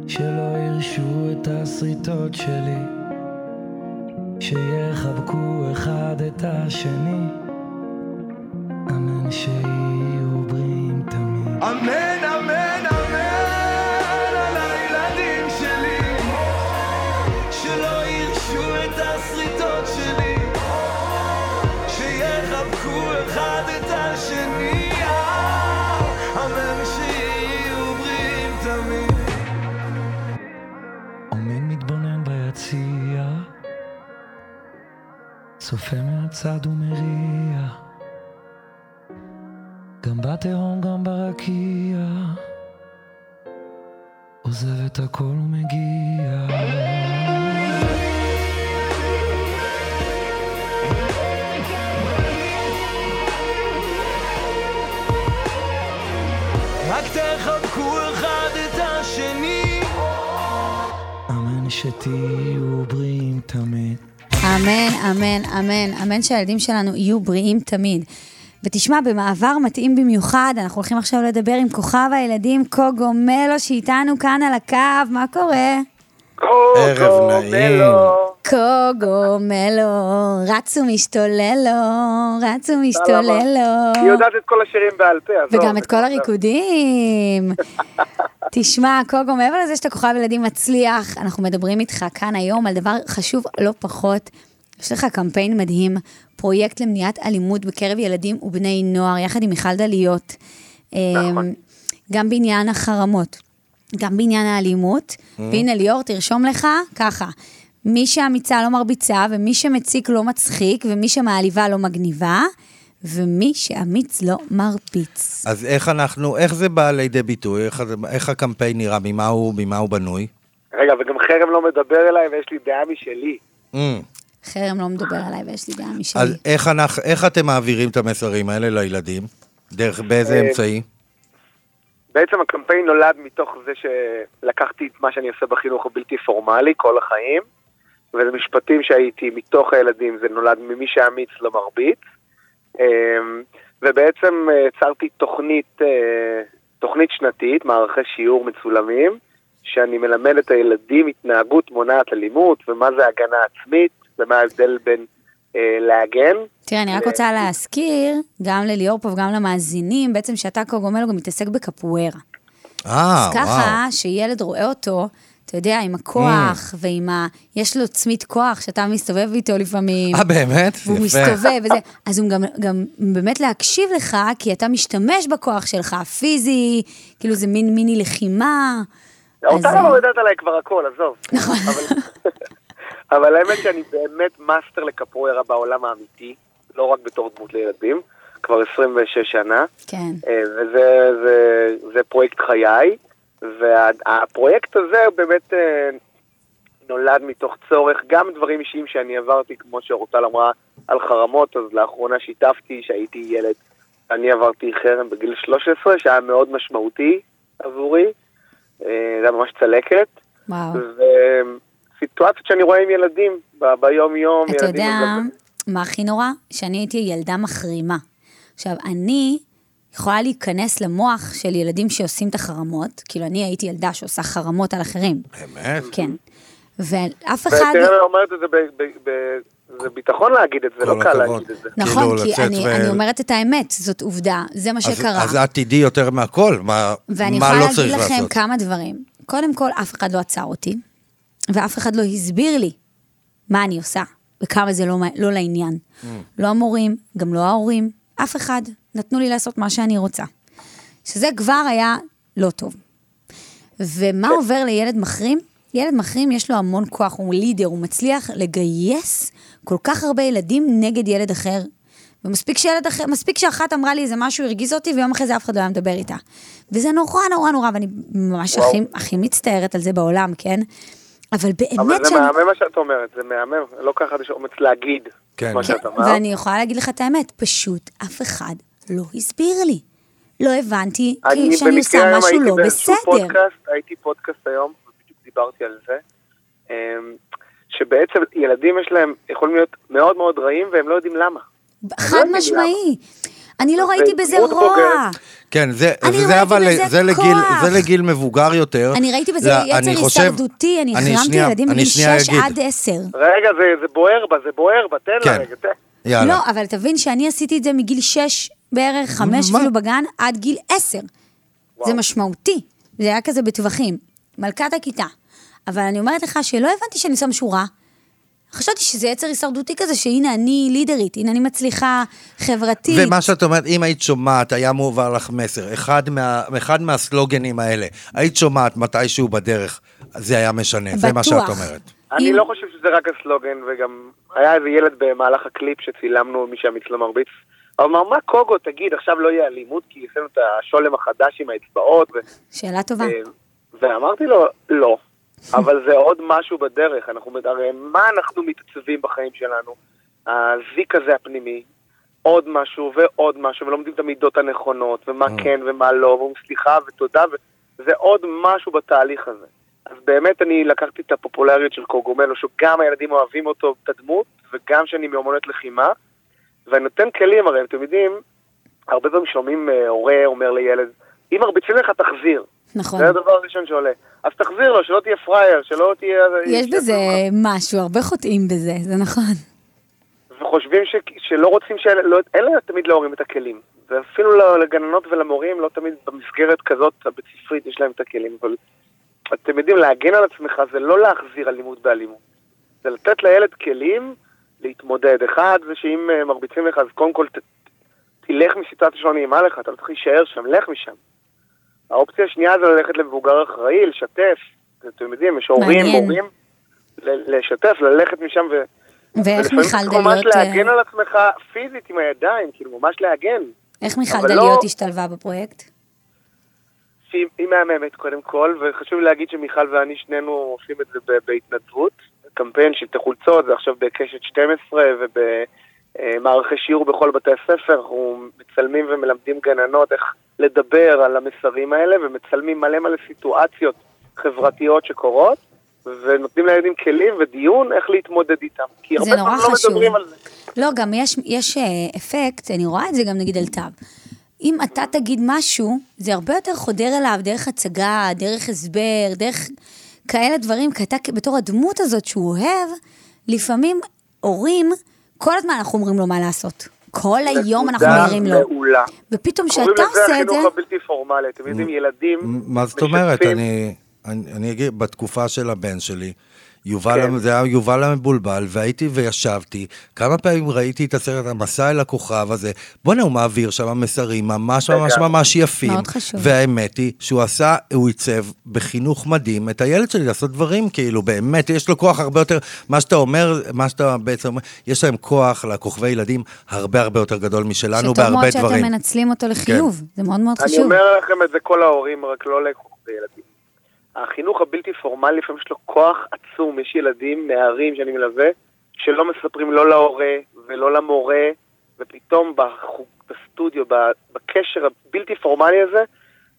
S14: שלא ירשו את הסריטות שלי, שיחבקו אחד את השני, אמן שיהיו בריאים תמיד. אמן, אמן, צופה מהצד ומריע, גם בתהום גם ברקיע, עוזב את הכל ומגיע. רק תחבקו אחד את השני, אמן שתהיו בריאים תמיד.
S4: אמן, אמן, אמן, אמן שהילדים שלנו יהיו בריאים תמיד. ותשמע, במעבר מתאים במיוחד, אנחנו הולכים עכשיו לדבר עם כוכב הילדים קוגו מלו, שאיתנו כאן על הקו, מה קורה?
S3: ערב נעים.
S4: קוגו מלו, רץ ומשתולל לו, רץ ומשתולל לו.
S15: היא יודעת את כל השירים בעל פה, עזוב.
S4: וגם את כל הריקודים. *laughs* תשמע, קוגו, מעבר לזה שאתה כוכב ילדים מצליח, אנחנו מדברים איתך כאן היום על דבר חשוב לא פחות. יש לך קמפיין מדהים, פרויקט למניעת אלימות בקרב ילדים ובני נוער, יחד עם מיכל דליות.
S15: נכון.
S4: גם בעניין החרמות, גם בעניין האלימות. והנה ליאור, תרשום לך ככה, מי שאמיצה לא מרביצה, ומי שמציק לא מצחיק, ומי שמעליבה לא מגניבה, ומי שאמיץ לא מרביץ.
S3: אז איך אנחנו, איך זה בא לידי ביטוי? איך, זה- איך הקמפיין נראה? ממה הוא, ממה הוא בנוי?
S15: רגע, וגם חרם לא מדבר אליי ויש לי דעה משלי.
S3: Mm.
S4: חרם לא מדבר עליי ויש לי דעה משלי.
S3: אז איך, אנחנו, איך אתם מעבירים את המסרים האלה לילדים? דרך באיזה
S15: אה,
S3: אמצעי?
S15: בעצם הקמפיין נולד מתוך זה שלקחתי את מה שאני עושה בחינוך הבלתי פורמלי כל החיים, וזה משפטים שהייתי מתוך הילדים, זה נולד ממי שאמיץ לא מרביץ. אמ, ובעצם אה, יצרתי תוכנית, אה, תוכנית שנתית, מערכי שיעור מצולמים, שאני מלמד את הילדים התנהגות מונעת אלימות, ומה זה הגנה עצמית, ומה ההבדל בין אה, להגן.
S4: תראה, אני רק רוצה להזכיר, גם לליאור פה וגם למאזינים, בעצם שאתה קוגומלו גם מתעסק בקפוארה.
S3: אה,
S4: אז ככה,
S3: וואו.
S4: שילד רואה אותו, אתה יודע, עם הכוח, ועם ה... יש לו צמית כוח שאתה מסתובב איתו לפעמים.
S3: אה, באמת?
S4: והוא
S3: יפה.
S4: מסתובב וזה, אז הוא גם, גם באמת להקשיב לך, כי אתה משתמש בכוח שלך, פיזי, כאילו זה מין מיני לחימה.
S15: אותה
S4: אז-
S15: לא יודעת עליי כבר הכל, עזוב. נכון. אבל *laughs* האמת שאני באמת מאסטר לקפוארה בעולם האמיתי, לא רק בתור דמות לילדים, כבר 26 שנה.
S4: כן.
S15: אה, וזה זה, זה פרויקט חיי, והפרויקט הזה באמת אה, נולד מתוך צורך, גם דברים אישיים שאני עברתי, כמו שאורטל אמרה, על חרמות, אז לאחרונה שיתפתי שהייתי ילד. אני עברתי חרם בגיל 13, שהיה מאוד משמעותי עבורי, אה, זה היה ממש צלקת.
S4: וואו.
S15: וסיטואציות שאני רואה עם ילדים ביום-יום.
S4: אתה
S15: ילדים
S4: יודע
S15: מבלבלים.
S4: מה הכי נורא? שאני הייתי ילדה מחרימה. עכשיו, אני יכולה להיכנס למוח של ילדים שעושים את החרמות, כאילו אני הייתי ילדה שעושה חרמות על אחרים.
S3: באמת?
S4: כן. ואף אחד...
S15: ותראה, אומרת את זה ב- ב- ב- זה ביטחון להגיד את זה, לא קל. להגיד את זה.
S4: נכון,
S3: כאילו,
S4: כי אני, אומרת את האמת, זאת עובדה, זה מה שקרה.
S3: אז את תדעי יותר מהכל, מה
S4: ואני
S3: מה
S4: יכולה
S3: לא
S4: להגיד
S3: צריך
S4: לכם
S3: לעשות.
S4: כמה דברים. קודם כל, אף אחד לא עצר אותי, ואף אחד לא הסביר לי מה אני עושה, וכמה זה לא, לא לעניין.
S3: Mm.
S4: לא המורים, גם לא ההורים, אף אחד. נתנו לי לעשות מה שאני רוצה. שזה כבר היה לא טוב. ומה עובר לילד מחרים? ילד מחרים יש לו המון כוח, הוא לידר, הוא מצליח לגייס כל כך הרבה ילדים נגד ילד אחר. ומספיק שילד אחר, מספיק שאחת אמרה לי איזה משהו, הרגיז אותי, ויום אחרי זה אף אחד לא היה מדבר איתה. וזה נורא נורא נורא, ואני ממש הכי, הכי מצטערת על זה בעולם, כן? אבל באמת
S15: אבל זה
S4: שאני...
S15: מהמם מה שאת אומרת, זה מהמם, לא ככה יש אומץ להגיד
S3: כן.
S15: מה
S3: כן,
S15: שאת אמרת.
S4: ואני יכולה להגיד לך את האמת, פשוט אף אחד לא הסביר לי. לא הבנתי
S15: אני
S4: כי שאני עושה
S15: במקרה היום
S4: משהו
S15: הייתי
S4: לא
S15: באיזשהו
S4: בסדר.
S15: פודקאסט, הייתי פודקאסט היום, ובדיוק דיברתי על זה, אמ, שבעצם ילדים יש להם, יכולים להיות מאוד מאוד רעים והם לא יודעים למה.
S4: חד
S15: יודעים
S4: משמעי. אני לא ראיתי בזה רוע.
S3: כן, זה,
S4: אני
S3: וזה
S4: ראיתי
S3: אבל,
S4: בזה
S3: זה לגיל. זה לגיל מבוגר יותר.
S4: אני ראיתי בזה
S3: לא,
S4: יצר
S3: אני
S4: הישרדותי, אני החרמתי
S3: שנייה-
S4: ילדים
S3: אני
S4: בגיל
S3: שנייה
S4: 6
S3: אגיד.
S4: עד 10.
S15: רגע, זה זה בוער בה, זה בוער בה, תן לה
S3: כן.
S15: רגע, תן.
S3: יאללה.
S4: לא, אבל תבין שאני עשיתי את זה מגיל 6 בערך, 5
S3: מה?
S4: אפילו בגן, עד גיל 10. זה משמעותי. זה היה כזה בטווחים. מלכת הכיתה. אבל אני אומרת לך שלא הבנתי שאני משהו רע. חשבתי שזה יצר הישרדותי כזה, שהנה אני לידרית, הנה אני מצליחה חברתית.
S3: ומה שאת אומרת, אם היית שומעת, היה מועבר לך מסר, אחד, מה, אחד מהסלוגנים האלה, היית שומעת מתישהו בדרך, זה היה משנה, זה מה שאת
S4: בטוח.
S3: אומרת.
S15: אני
S4: אם-
S15: לא חושב שזה רק הסלוגן, וגם היה איזה ילד במהלך הקליפ שצילמנו, מי שהמיץ לא מרביץ. הוא אמר, מה קוגו, תגיד, עכשיו לא יהיה אלימות, כי עשינו את השולם החדש עם האצבעות, ו...
S4: שאלה טובה.
S15: אה, ואמרתי לו, לא, אבל זה עוד משהו בדרך, אנחנו, הרי מה אנחנו מתעצבים בחיים שלנו? הזיק הזה הפנימי, עוד משהו ועוד משהו, ולומדים את המידות הנכונות, ומה כן ומה לא, ואומרים סליחה ותודה, וזה עוד משהו בתהליך הזה. אז באמת אני לקחתי את הפופולריות של קוגומלו, שגם הילדים אוהבים אותו, את הדמות, וגם שאני מאומנות לחימה, ואני נותן כלים, הרי אתם יודעים, הרבה פעמים שומעים אה, הורה אומר לילד, אם מרביצים לך תחזיר.
S4: נכון.
S15: זה הדבר הראשון שעולה. אז תחזיר לו, שלא תהיה פראייר, שלא תהיה...
S4: יש בזה משהו, הרבה חוטאים בזה, זה נכון.
S15: וחושבים ש... שלא רוצים ש... לא... אין להם תמיד להורים את הכלים. ואפילו לגננות ולמורים לא תמיד במסגרת כזאת הבית ספרית יש להם את הכלים. אבל אתם יודעים, להגן על עצמך זה לא להחזיר אלימות באלימות. זה לתת לילד כלים להתמודד. אחד זה שאם אה, מרביצים לך, אז קודם כל ת... תלך מסיטואציה שלא נעימה לך, אתה לא צריך להישאר שם, לך משם. האופציה השנייה זה ללכת למבוגר אחראי, לשתף. אתם יודעים, יש הורים. מורים, לשתף, ללכת משם ו...
S4: ואיך מיכל
S15: צריך ממש
S4: דליות... אה,
S15: להגן על עצמך פיזית עם הידיים, כאילו ממש להגן.
S4: איך מיכל
S15: אבל
S4: דליות
S15: לא-
S4: השתלבה בפרויקט?
S15: שהיא היא מהממת קודם כל, וחשוב להגיד שמיכל ואני שנינו עושים את זה בהתנדבות. קמפיין שלטי חולצות, זה עכשיו בקשת 12 ובמערכי שיעור בכל בתי הספר, אנחנו מצלמים ומלמדים גננות איך לדבר על המסרים האלה, ומצלמים מלא מלא סיטואציות חברתיות שקורות, ונותנים לילדים כלים ודיון איך להתמודד איתם. כי הרבה פעמים לא
S4: חשוב.
S15: מדברים על זה.
S4: לא, גם יש, יש אה, אפקט, אני רואה את זה גם נגיד על תו. אם אתה תגיד משהו, זה הרבה יותר חודר אליו דרך הצגה, דרך הסבר, דרך כאלה דברים, כי אתה בתור הדמות הזאת שהוא אוהב, לפעמים הורים, כל הזמן אנחנו אומרים לו מה לעשות. כל היום אנחנו מעירים לו.
S15: מעולה.
S4: ופתאום
S15: קוראים
S4: כשאתה
S15: לזה
S4: עושה את זה,
S15: החינוך הבלתי פורמלי, אתם יודעים, ילדים
S3: מה זאת אומרת? אני אגיד, בתקופה של הבן שלי, יובל,
S15: כן.
S3: זה היה יובל המבולבל, והייתי וישבתי, כמה פעמים ראיתי את הסרט המסע אל הכוכב הזה, בוא'נה, הוא מעביר שם מסרים ממש ממש. ממש יפים.
S4: מאוד חשוב.
S3: והאמת היא שהוא עשה, הוא עיצב בחינוך מדהים את הילד שלי לעשות דברים, כאילו, באמת, יש לו כוח הרבה יותר, מה שאתה אומר, מה שאתה בעצם אומר, יש להם כוח לכוכבי ילדים הרבה הרבה יותר גדול משלנו
S4: שטוב מאוד
S3: בהרבה
S4: שאתם
S3: דברים. כן.
S4: מנצלים אותו לחיוב, זה מאוד מאוד
S15: אני
S4: חשוב.
S15: אומר לכם את זה כל ההורים, רק לא לכוכבי ילדים. החינוך הבלתי פורמלי לפעמים יש לו כוח עצום, יש ילדים, נערים שאני מלווה, שלא מספרים לא להורה ולא למורה, ופתאום בחוג, בסטודיו, בקשר הבלתי פורמלי הזה,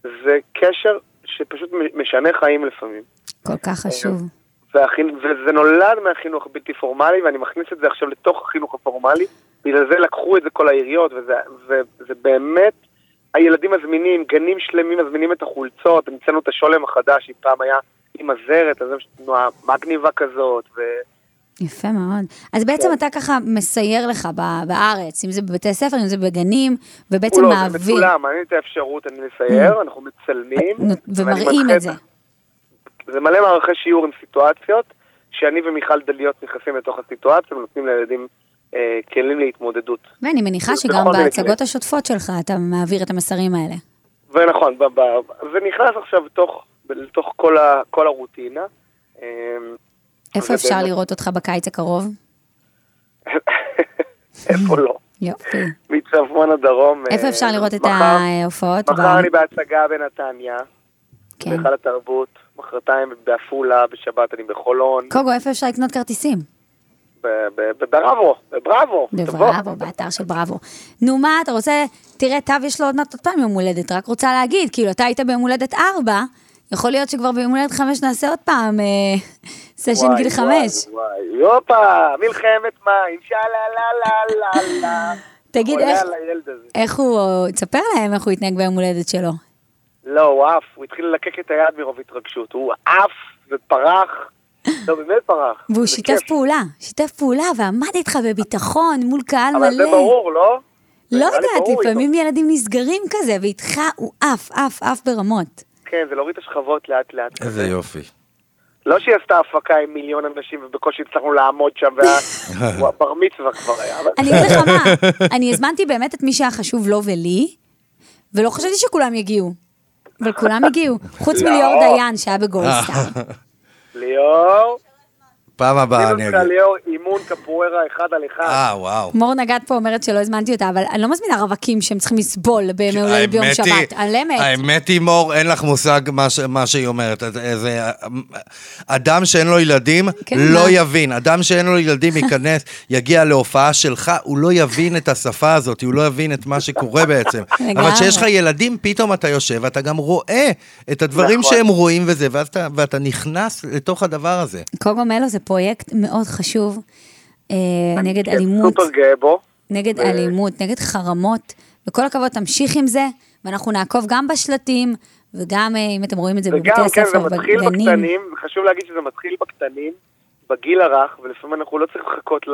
S15: זה קשר שפשוט משנה חיים לפעמים.
S4: כל כך חשוב.
S15: והחינ... וזה נולד מהחינוך הבלתי פורמלי, ואני מכניס את זה עכשיו לתוך החינוך הפורמלי. בגלל זה לקחו את זה כל העיריות, וזה, וזה באמת, הילדים מזמינים, גנים שלמים מזמינים את החולצות, המצאנו את השולם החדש, אם פעם היה עם הזרת, אז יש תנועה מגניבה כזאת, ו...
S4: יפה מאוד. אז בעצם
S15: כן.
S4: אתה ככה מסייר לך בארץ, אם זה בבתי ספר, אם זה בגנים, ובעצם
S15: הוא לא, זה
S4: מעביר.
S15: מצולם, אני את האפשרות, אני מסייר, אנחנו מצלמים.
S4: ומראים את זה.
S15: זה מלא מערכי שיעור עם סיטואציות, שאני ומיכל דליות נכנסים לתוך הסיטואציה ונותנים לילדים כלים להתמודדות.
S4: ואני מניחה שגם
S15: מיני
S4: בהצגות השוטפות שלך אתה מעביר את המסרים האלה.
S15: ונכון, זה נכנס עכשיו לתוך, לתוך כל, ה, כל הרוטינה. אה,
S4: איפה אפשר
S15: באמת-
S4: לראות אותך בקיץ הקרוב? *laughs*
S15: איפה לא?
S4: יופי.
S15: מצפון עד דרום.
S4: איפה
S15: אה,
S4: אפשר לראות את ההופעות?
S15: מחר אני בהצגה בנתניה,
S4: כן.
S15: בהיכל התרבות, מחרתיים בעפולה, בשבת אני בחולון,
S4: קוגו, איפה אפשר לקנות כרטיסים?
S15: בבראבו, בבראבו.
S4: בבראבו, באתר של בראבו. נו מה, אתה רוצה, תראה, תו יש לו עוד מעט עוד פעם יום הולדת, רק רוצה להגיד, כאילו, אתה היית ביום הולדת ארבע, יכול להיות שכבר ביום הולדת חמש נעשה עוד פעם אה, *laughs* סשן
S15: וואי,
S4: גיל
S15: וואי,
S4: חמש.
S15: וואי, יופה, מלחמת מים, שאלה לה לה לה לה.
S4: תגיד. איך הוא, תספר להם איך הוא התנהג ביום הולדת שלו.
S15: לא, הוא עף, הוא התחיל ללקק את היד מרוב התרגשות. הוא עף ופרח. לא, באמת פרח.
S4: והוא שיתף
S15: כיף.
S4: פעולה, שיתף פעולה ועמד איתך בביטחון מול קהל מלא.
S15: אבל זה ברור, לא?
S4: לא יודעת, לפעמים ילדים נסגרים כזה, ואיתך הוא עף, עף, עף ברמות.
S15: כן, זה להוריד את השכבות לאט לאט.
S3: איזה יופי.
S15: לא שהיא עשתה הפקה עם מיליון אנשים ובקושי הצלחנו לעמוד שם, והבר *laughs* מצווה כבר היה. אבל-
S4: אני אגיד לך מה, אני הזמנתי באמת את מי שהיה חשוב לו ולי, ולא חשבתי שכולם יגיעו. אבל כולם הגיעו, חוץ
S15: לא.
S4: מליאור דיין שהיה בגולדסטאר. *laughs*
S15: ליאור,
S3: פעם הבאה אני
S15: עשינו
S3: אגיד.
S15: ליאור אימון קפוארה אחד על אחד.
S3: אה, וואו.
S4: מור נגד פה אומרת שלא הזמנתי אותה, אבל אני לא מזמינה רווקים שהם צריכים לסבול בימי ביום שבת. על אמת.
S3: האמת היא, מור, אין לך מושג מה ש- מה שהיא אומרת. אדם שאין לו ילדים,
S4: כן,
S3: לא
S4: מה?
S3: יבין. אדם שאין לו ילדים ייכנס, *laughs* יגיע להופעה שלך, הוא לא יבין את השפה הזאת, הוא לא יבין את מה שקורה בעצם. *laughs* אבל כשיש לך ילדים, פתאום אתה יושב ואתה גם רואה את הדברים
S15: נכון.
S3: שהם רואים וזה, ואתה נכנס לתוך הדבר הזה.
S4: קוגו מלו זה פרויקט מאוד חשוב אה, נגד
S15: כן,
S4: אלימות,
S15: סופר גאה בו.
S4: נגד
S15: ו-
S4: אלימות, נגד חרמות, וכל הכבוד, תמשיך עם זה, ואנחנו נעקוב גם בשלטים, וגם אה, אם אתם רואים את זה
S15: וגם,
S4: בבתי
S15: כן, זה
S4: הספר,
S15: מתחיל
S4: בגנים.
S15: בקטנים, וחשוב להגיד שזה מתחיל בקטנים, בגיל הרך, ולפעמים אנחנו לא צריכים לחכות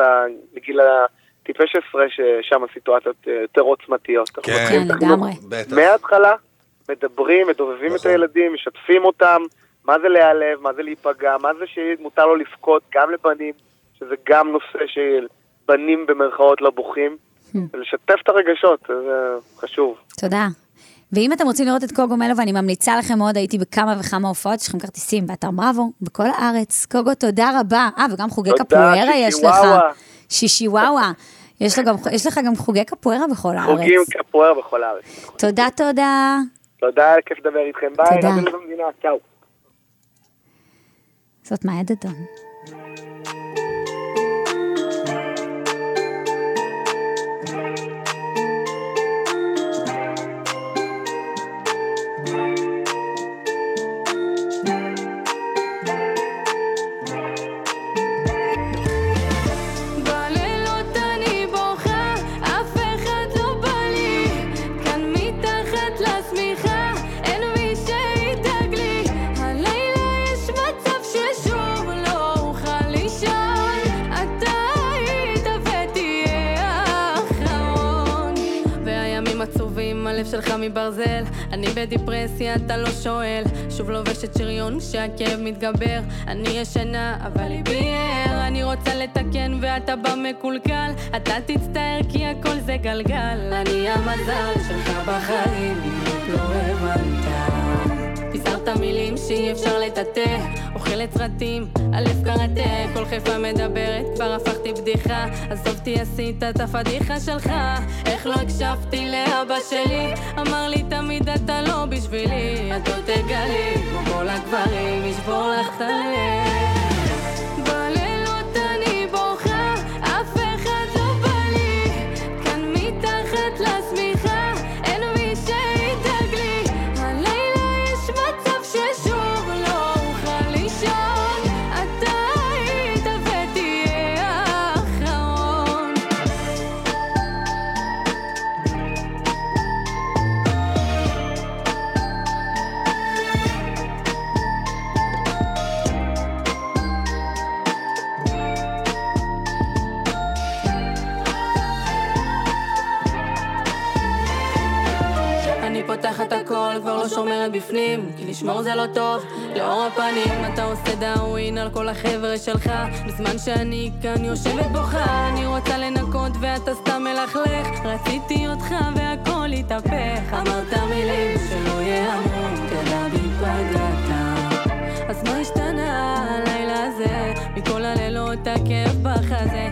S15: לגיל הטיפש עשרה, ששם הסיטואציות אה, יותר עוצמתיות.
S3: כן.
S4: כן, לגמרי.
S15: מההתחלה, מדברים, מדובבים את
S3: נכון.
S15: הילדים, משתפים אותם, מה זה להיעלב, מה זה להיפגע, מה זה שמותר לו לבכות, גם לבנים, שזה גם נושא של בנים במרכאות לא בוכים,
S4: Hmm.
S15: ולשתף את הרגשות, זה חשוב.
S4: תודה. ואם אתם רוצים לראות את קוגו מלו, ואני ממליצה לכם מאוד, הייתי בכמה וכמה הופעות, יש לכם כרטיסים באתר בראבו, בכל הארץ. קוגו, תודה רבה. אה, וגם חוגי
S15: תודה,
S4: קפוארה יש לך.
S15: שישיוואווה.
S4: שישיוואווה. יש, לו גם, יש לך גם חוגי קפוארה בכל הארץ.
S15: חוגים קפואר בכל הארץ.
S4: תודה, תודה.
S15: תודה, כיף לדבר איתכם. ביי,
S4: תודה.
S6: Så meg er det
S5: done. מברזל, אני בדיפרסיה, אתה לא שואל. שוב לובשת שריון כשהכאב מתגבר. אני ישנה, אבל ליבי ער. אני רוצה לתקן ואתה בא מקולקל. אתה תצטער כי הכל זה גלגל. אני המזל שלך בחיים, אם עוד לא הבנת. פיזרת מילים שאי אפשר לטאטא. אוכלת סרטים, אלף קראטה כל חיפה מדברת, כבר הפכתי בדיחה. עזוב אותי עשית את הפדיחה שלך. איך לא הקשבתי לאבא שלי? אמר לי תמיד אתה לא בשבילי את לא תגלי כמו כל הגברים ישבור לך את הלב שומרת בפנים כי לשמור זה לא טוב, לאור הפנים אתה עושה דאווין על כל החבר'ה שלך. בזמן שאני כאן יושבת בוכה אני רוצה לנקות ואתה סתם מלכלך. רציתי אותך והכל התהפך. אמרת מילים שלא יאמרו, תדע בי פגעת. אז מה השתנה הלילה הזה? מכל הלילות הכאב בחזה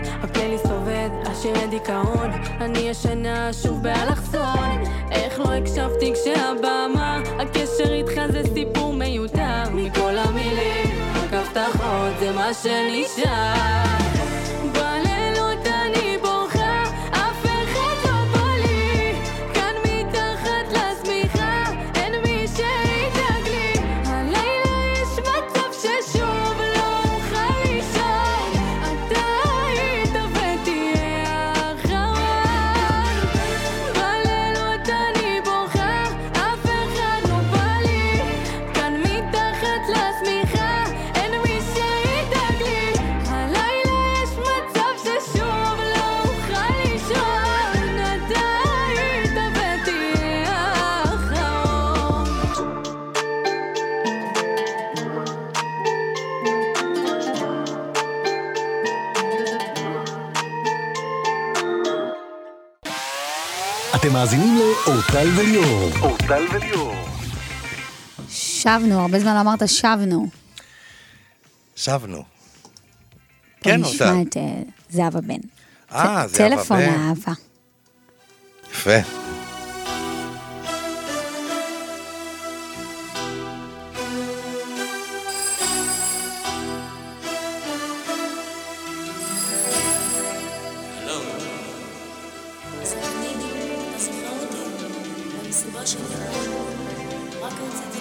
S5: השירי דיכאון. אני ישנה שוב באלכסון. איך לא הקשבתי כשהבמה הקשר איתך זה סיפור מיותר. מכל המילים רק זה מה שנשאר
S9: אתם מאזינים לאורטל וליאור.
S2: אורטל וליאור.
S4: שבנו, הרבה זמן לא אמרת שבנו.
S3: שבנו.
S4: בוא
S3: כן,
S4: נשמע
S3: אורטל.
S4: את אה, זהבה בן.
S3: אה, זהבה
S4: טלפון
S3: בן.
S4: האהבה.
S3: יפה.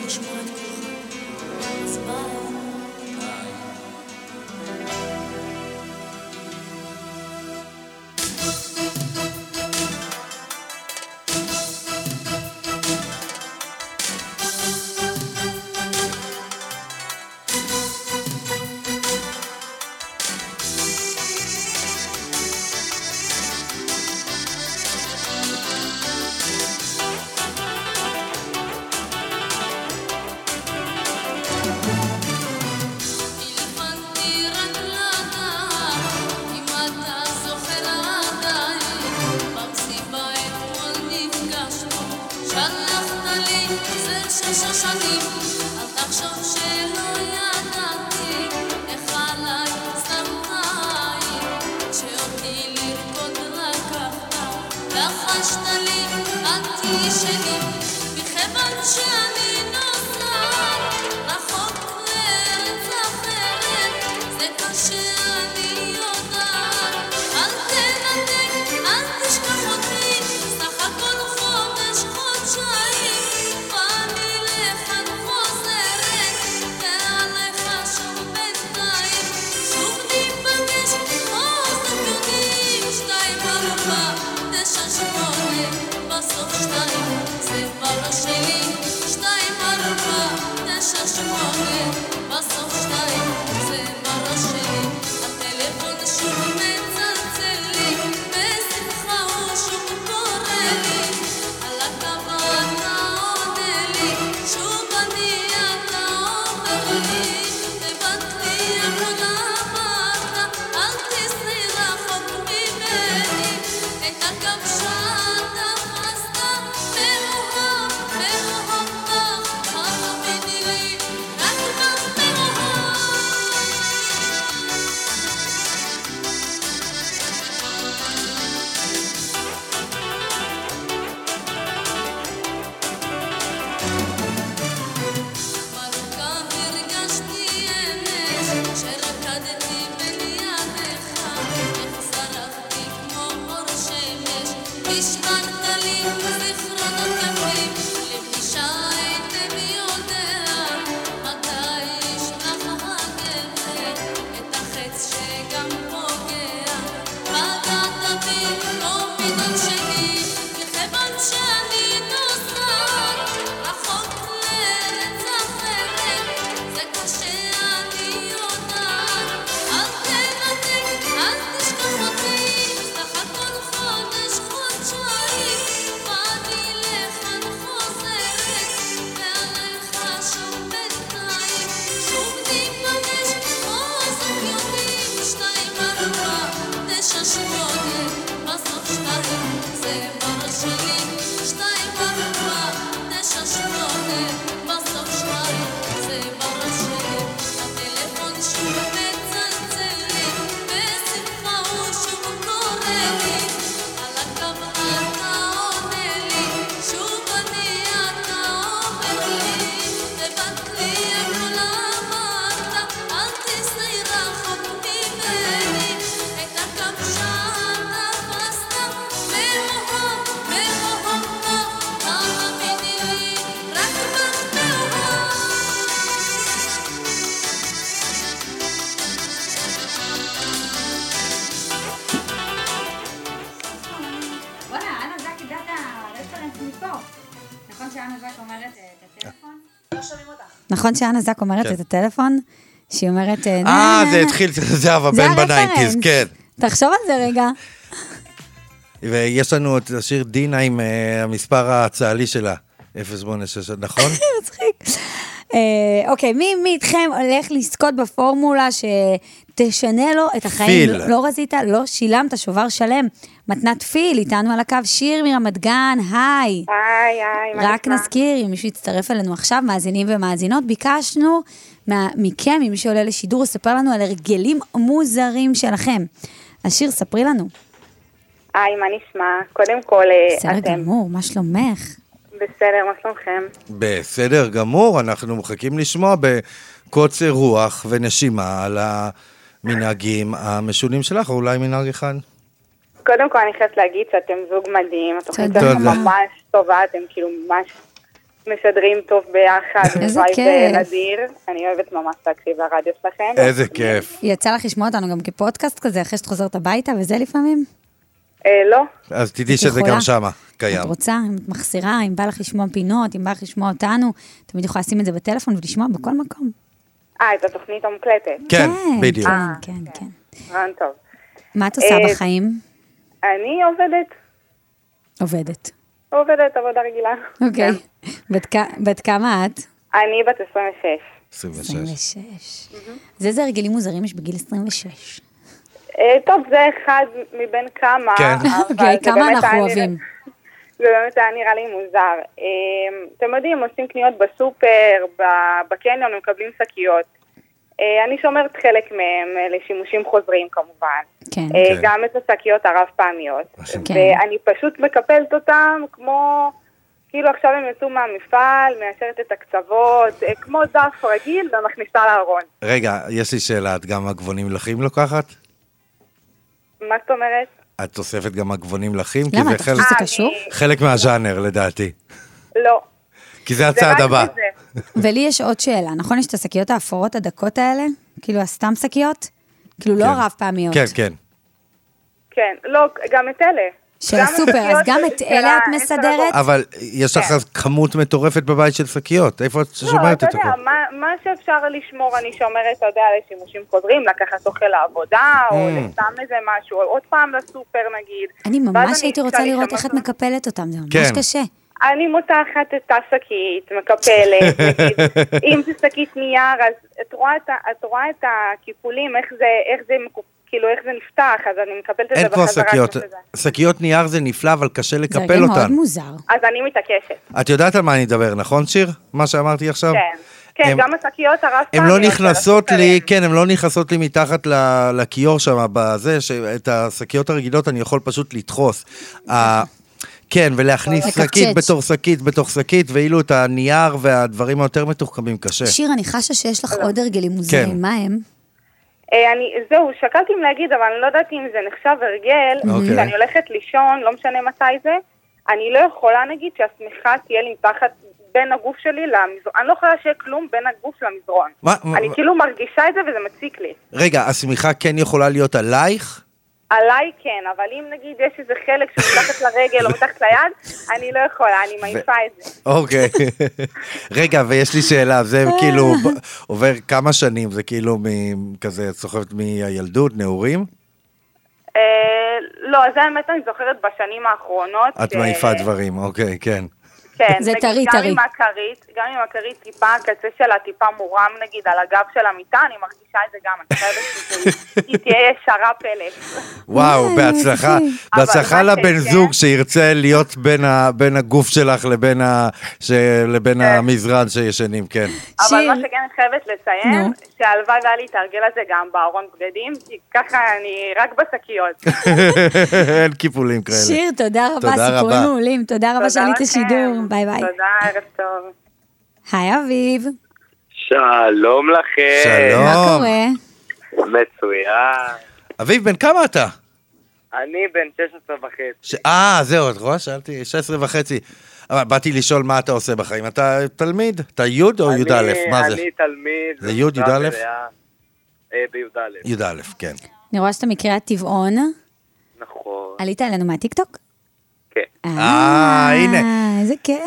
S6: התכוונתי
S4: נכון שאנה זק אומרת
S3: כן.
S4: את הטלפון? שהיא אומרת...
S3: אה,
S4: נה,
S3: זה התחיל, זהבה
S4: זה
S3: בן
S4: הרפרנס.
S3: בניינטיז, כן.
S4: תחשוב על זה רגע.
S3: ויש לנו את השיר דינה עם אה, המספר הצה"לי שלה, 086, נכון? *laughs*
S4: מצחיק. אה, אוקיי, מי מי איתכם הולך לזכות בפורמולה שתשנה לו את החיים?
S3: פיל.
S4: לא רזית, לא שילמת, שובר שלם. מתנת פיל, איתנו על הקו, שיר מרמת גן, היי.
S16: היי, היי, מה
S4: רק
S16: נשמע?
S4: נזכיר, אם מישהו יצטרף אלינו עכשיו, מאזינים ומאזינות, ביקשנו מה- מכם, אם מישהו עולה לשידור, לספר לנו על הרגלים מוזרים שלכם. אז שיר, ספרי לנו.
S16: היי, מה נשמע? קודם כל, אה,
S4: בסדר
S16: אתם
S4: גמור, מה שלומך?
S16: בסדר, מה שלומכם?
S3: בסדר גמור, אנחנו מחכים לשמוע בקוצר רוח ונשימה על המנהגים המשונים שלך, או אולי מנהג אחד.
S16: קודם כל, אני חייבת להגיד שאתם זוג מדהים, התוכנית. שלכם ממש טובה, אתם כאילו ממש משדרים טוב ביחד,
S4: איזה כיף.
S16: נדיר. אני אוהבת ממש להקשיב לרדיו שלכם.
S3: איזה כיף.
S4: יצא לך לשמוע אותנו גם כפודקאסט כזה, אחרי שאת חוזרת הביתה וזה לפעמים?
S16: אה, לא.
S3: אז תדעי שזה. גם שמה קיים.
S4: את רוצה, אם את מחסירה, אם בא לך לשמוע פינות, אם בא לך לשמוע אותנו, תמיד יכולה לשים את זה בטלפון ולשמוע בכל מקום.
S16: אה, את התוכנית המוקלטת.
S3: כן, בדיוק.
S16: אה,
S4: כן, כן.
S16: רעיון טוב.
S4: מה את עושה
S16: אה,
S4: בחיים?
S16: אני עובדת,
S4: עובדת.
S16: עובדת עבודה רגילה.
S4: אוקיי. בת כ- בת כמה את?
S16: אני בת 26.
S3: 26.
S4: 26. אז איזה הרגלים מוזרים יש בגיל 26?
S16: אה, טוב, זה אחד מבין כמה.
S3: כן.
S4: אוקיי, כמה אנחנו אוהבים?
S16: זה באמת היה נראה לי מוזר. אה, אתם יודעים, עושים קניות בסופר, בקניון, מקבלים שקיות. אה, אני שומרת חלק מהם אה, לשימושים חוזרים כמובן.
S4: כן.
S16: אה,
S3: כן.
S16: גם את השקיות הרב פעמיות.
S4: כן.
S16: ואני פשוט מקפלת אותם כמו, כאילו עכשיו הם יצאו מהמפעל, מאשרת את הקצוות, כמו דף רגיל ומכניסה לארון.
S3: רגע, יש לי שאלה, את גם מגבונים לחים לוקחת?
S16: מה זאת אומרת?
S3: את אוספת גם מגבונים לחים? כי
S4: למה,
S3: זה
S4: אתה חושב שזה קשור?
S3: חלק מהז'אנר לדעתי.
S16: לא.
S3: כי זה הצעד הבא.
S4: ולי יש עוד שאלה, נכון? יש את השקיות האפורות הדקות האלה? כאילו הסתם שקיות? כאילו לא
S3: כן.
S4: רב פעמיות.
S3: כן, כן.
S16: כן, לא, גם את אלה.
S4: של
S16: גם
S4: הסופר, אז גם את אלה את מסדרת?
S3: אבל יש לך
S16: כן.
S3: כמות מטורפת בבית של שקיות, איפה את
S16: לא,
S3: שומרת
S16: אתה
S3: את
S16: יודע,
S3: הכל?
S16: מה, מה שאפשר לשמור אני שומרת, אתה יודע, לשימושים חוזרים, לקחת אוכל לעבודה, או
S3: Mm.
S16: לסתם איזה משהו, עוד פעם לסופר נגיד.
S4: אני ממש הייתי רוצה לראות איך את מקפלת אותם, זה ממש
S3: כן.
S4: קשה.
S16: אני מותחת את השקית, מקפלת, נגיד, *laughs* אם זה שקית נייר, אז את רואה את, את רואה את הקיפולים, איך זה, איך זה, כאילו, איך זה נפתח, אז אני מקפלת את זה
S3: אין פה
S16: בחזרה.
S3: שקיות,
S16: כמו שזה.
S3: שקיות נייר זה נפלא, אבל קשה
S4: זה
S3: לקפל
S4: הרגל מאוד
S3: אותן.
S4: מוזר.
S16: אז אני מתעקשת,
S3: את יודעת על מה אני אדבר, נכון שיר? מה שאמרתי עכשיו?
S16: כן. כן,
S3: הם-
S16: גם השקיות הרב
S3: הן לא נכנסות לי, כן, הן לא נכנסות לי מתחת ל- לכיור שם, בזה, שאת השקיות הרגילות אני יכול פשוט לדחוס. כן, ולהכניס. שקית בתור שקית בתוך שקית, ואילו את הנייר והדברים היותר מתוחכמים קשה.
S4: שיר, אני חשה שיש
S16: לא.
S4: לך עוד הרגלים מוזרים, מה הם?
S16: אה, אני, זהו, שקלתי אם להגיד, אבל אני לא יודעת אם זה נחשב הרגל,
S3: אוקיי.
S16: כשאני הולכת לישון, לא משנה מתי זה, אני לא יכולה נגיד שהשמיכה תהיה לי מתחת בין הגוף שלי למזרון, אני לא יכולה שיהיה כלום בין הגוף למזרון.
S3: מה- מה-
S16: אני כאילו מרגישה את זה וזה מציק לי.
S3: רגע, השמיכה כן יכולה להיות עלייך?
S16: עליי כן, אבל אם נגיד יש איזה חלק שהוא מתחת לרגל או מתחת ליד, אני לא יכולה, אני מעיפה את זה.
S3: אוקיי. *laughs* רגע, ויש לי שאלה, זה כאילו ב- עובר כמה שנים, זה כאילו כזה, את סוחבת מהילדות, נעורים?
S16: אה, לא, זה האמת אני זוכרת בשנים האחרונות.
S3: את מעיפה דברים, אוקיי, כן.
S16: כן,
S4: זה
S16: נגיד,
S4: טרי,
S16: גם
S4: טרי.
S16: עם הכרית, גם עם הכרית טיפה, הקצה שלה טיפה מורם נגיד על הגב של המיטה, אני מרגישה את זה גם, אני חייבת *laughs* שהיא תהיה ישרה פלט.
S3: וואו,
S4: וואי,
S3: בהצלחה. בהצלחה לבן
S16: שכן-
S3: זוג שירצה להיות בין הגוף שלך לבין לבין המזרן שישנים, כן.
S16: אבל. מה שכן אני חייבת לציין. שהלוואי והיה לי להתארגל על זה גם בארון בגדים, כי ככה אני רק בשקיות. *laughs*
S3: אין קיפולים כאלה.
S4: שיר, תודה רבה,
S3: תודה
S4: סיפורים
S3: רבה.
S4: מעולים. תודה רבה שעלית
S16: לכם.
S4: לשידור. ביי ביי.
S16: תודה, ערב טוב.
S4: היי אביב,
S17: שלום לכם.
S3: שלום.
S4: מה קורה?
S17: מצוין.
S3: אביב, בן כמה אתה?
S17: אני בן 16 וחצי.
S3: אה, זהו, את רואה? שאלתי, 16 וחצי. אבל באתי לשאול מה אתה עושה בחיים. אתה תלמיד? אתה י' או י"א? מה זה?
S17: אני תלמיד.
S3: זה י', י"א?
S17: בי"א.
S3: י"א, כן.
S4: אני רואה שאתה מקריאת טבעון.
S17: נכון.
S4: עלית אלינו מהטיקטוק?
S17: כן.
S3: אה, הנה.
S4: איזה כיף.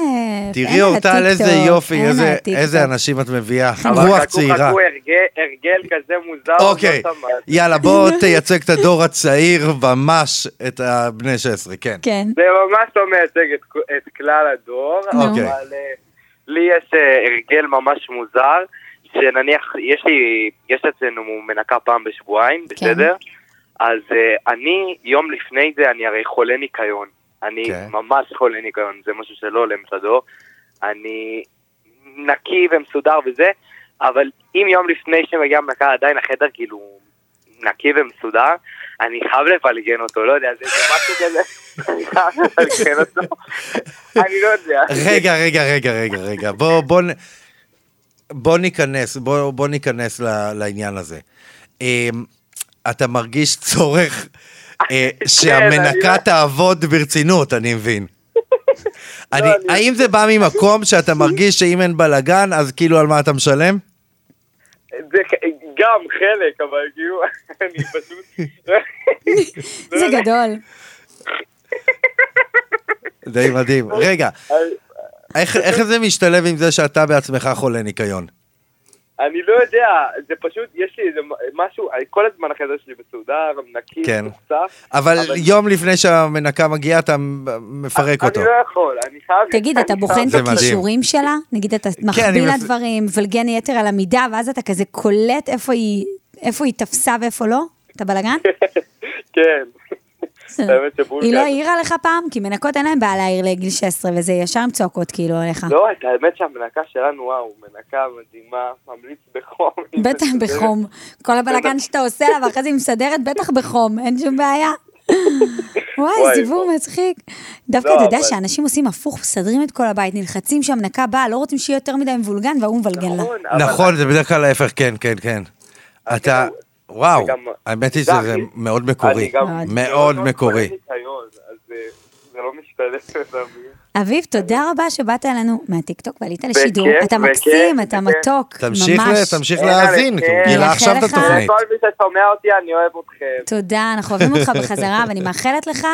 S3: תראי
S4: אין על
S3: איזה יופי, איזה- אנשים את מביאה.
S17: אבל
S3: רוח צעירה.
S17: חכו, הרגל- הרגל כזה מוזר.
S3: אוקיי,
S17: לא שמעתי.
S3: יאללה, בוא *laughs* תייצג את הדור הצעיר, ממש את הבני 16, כן.
S4: כן.
S17: זה ממש לא מייצג את, כלל הדור,
S3: נו.
S17: אבל
S3: אוקיי.
S17: אה, לי יש אה, הרגל ממש מוזר, שנניח, יש לי, יש אצלנו מנקה פעם בשבועיים,
S4: כן.
S17: בסדר? אז אה, אני, יום לפני זה, אני הרי חולה ניקיון. אני
S3: כן.
S17: ממש חולה ניקיון, זה משהו שלא עולה מצדו. אני נקי ומסודר וזה, אבל אם יום לפני שמגיעה מנקה עדיין החדר כאילו נקי ומסודר, אני חייב לפלגן אותו, לא יודע, זה משהו כזה, אני חייב לפלגן אותו, אני לא יודע.
S3: רגע, רגע, רגע, רגע, רגע, בוא, בוא, בוא ניכנס, בוא, בוא ניכנס לעניין הזה. אמ, אתה מרגיש צורך שהמנקה
S17: אני-
S3: תעבוד ברצינות, אני מבין. *laughs* אני,
S17: לא, אני-
S3: האם זה בא ממקום שאתה מרגיש שאם אין בלאגן, אז כאילו על מה אתה משלם?
S17: זה גם חלק, אבל כאילו, *laughs* אני פשוט... *laughs*
S4: זה גדול.
S3: די מדהים. רגע, איך זה משתלב עם זה שאתה בעצמך חולה ניקיון?
S17: אני לא יודע, זה פשוט, יש לי איזה משהו, כל הזמן החדר שלי מסודר, נקי,
S3: כן.
S17: מוצף.
S3: אבל יום לפני שהמנקה מגיעה, אתה מפרק אותו.
S17: אני לא יכול, אני חייב...
S4: תגיד, אתה בוחן את. הכישורים שלה? נגיד, אתה
S3: אני
S4: מחביא לה דברים, מבלגן יתר על המידה, ואז אתה כזה קולט איפה היא איפה היא תפסה ואיפה לא? אתה בלאגן? *laughs*
S17: כן. האמת שבולגר-
S4: היא לא העירה לך פעם? כי מנקות אין להם בעיה להעיר לגיל 16, וזה ישר עם צועקות כאילו עליך.
S17: לא, את האמת שהמנקה שלנו, וואו, מנקה מדהימה, ממליץ בחום.
S4: בטח. בחום. כל הבלאגן שאתה עושה לה, ואחרי זה היא מסדרת, בטח בחום, אין שום בעיה. *laughs* וואי, סיפור. מצחיק. דווקא
S17: לא,
S4: אתה יודע שאנשים עושים הפוך, מסדרים את כל הבית, נלחצים שהמנקה באה, לא רוצים שיהיה יותר מדי מבולגן, וההוא מבלגן לה.
S17: נכון,
S3: נכון, זה בדרך כלל ההפך, כן, כן, כן. אתה, וואו,
S17: גם-
S3: האמת היא
S17: זה
S3: שזה מאוד מקורי. מאוד מקורי.
S17: אה, זה לא משתלב. אתה *laughs* מבין?
S4: אביב, תודה רבה שבאת אלינו מהטיקטוק ועלית לשידור. אתה מקסים, אתה
S17: בכיף.
S4: מתוק, ממש.
S3: תמשיך
S17: אין
S3: להאזין. גילה עכשיו את התוכנית.
S17: כל מי ששומע אותי, אני אוהב אתכם.
S4: תודה, אנחנו אוהבים אותך בחזרה, ואני מאחלת לך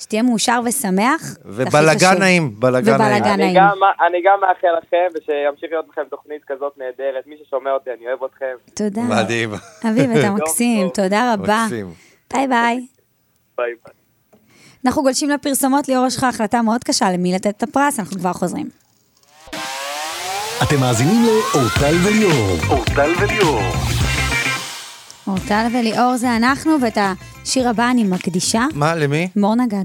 S4: שתהיה מאושר ושמח.
S3: ובלאגן. נעים, בלאגן נעים.
S17: אני. גם- אני גם מאחל לכם, ושימשיך להיות לכם תוכנית כזאת נהדרת. מי ששומע אותי, אני אוהב אתכם.
S4: תודה.
S3: מדהים.
S4: אביב, אתה *laughs* מקסים, תודה רבה.
S3: מקסים.
S4: ביי ביי.
S17: ביי ביי.
S4: אנחנו גולשים לפרסומות, ליאור יש לך החלטה מאוד קשה למי לתת את הפרס, אנחנו כבר חוזרים.
S9: אתם מאזינים לאורטל וליאור.
S18: אורטל וליאור.
S4: אורטל וליאור זה אנחנו, ואת השיר הבא אני מקדישה.
S3: מה, למי?
S4: מור נגד.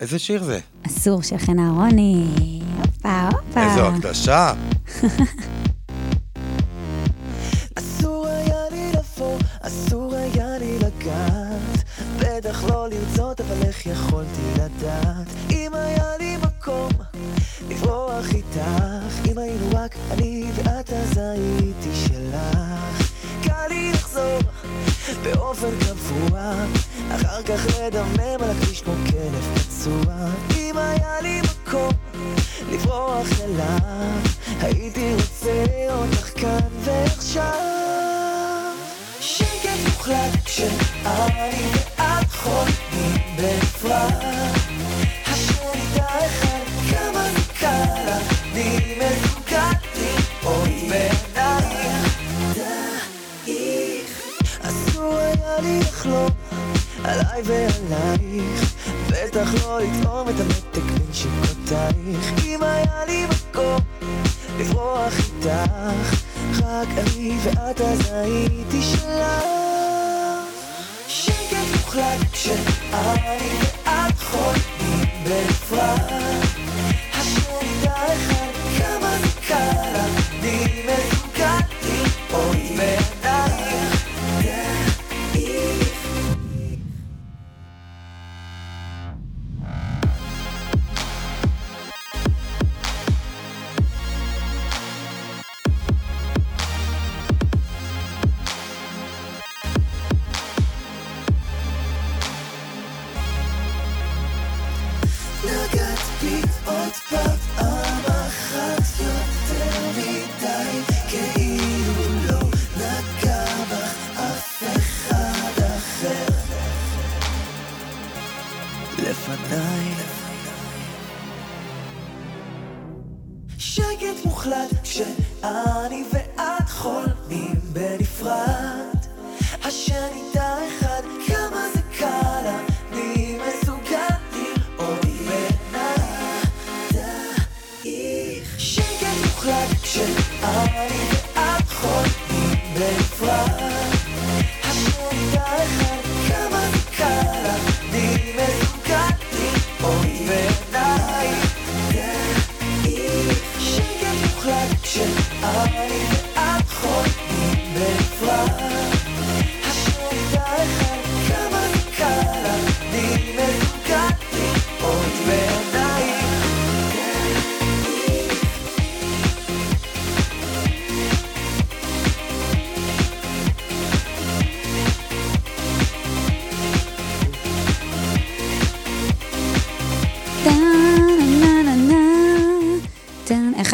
S3: איזה שיר זה?
S4: אסור של חן אהרוני. הופה, הופה.
S3: איזו הקדשה. *laughs*
S2: אסור היה לי לבוא, אסור היה לי לגעת בטח לא לרצות, אבל איך יכולתי לדעת אם היה לי מקום לברוח איתך אם היינו רק אני ואת אז הייתי באופן קבוע. אחר כך לדמם על הכביש כמו כלב פצוע. אם היה לי מקום לברוח אליו הייתי רוצה אותך כאן ועכשיו. שקט מוחלט כשאני ואת חולמים בנפרד לי לחלום עליי ועלייך בטח לא לטעום את המתק בין שקות איתך, אם היה לי מקום לברוח איתך, רק אני ואת אז הייתי שלך. שקט מוחלט כשאני ואת חולמים בנפרד.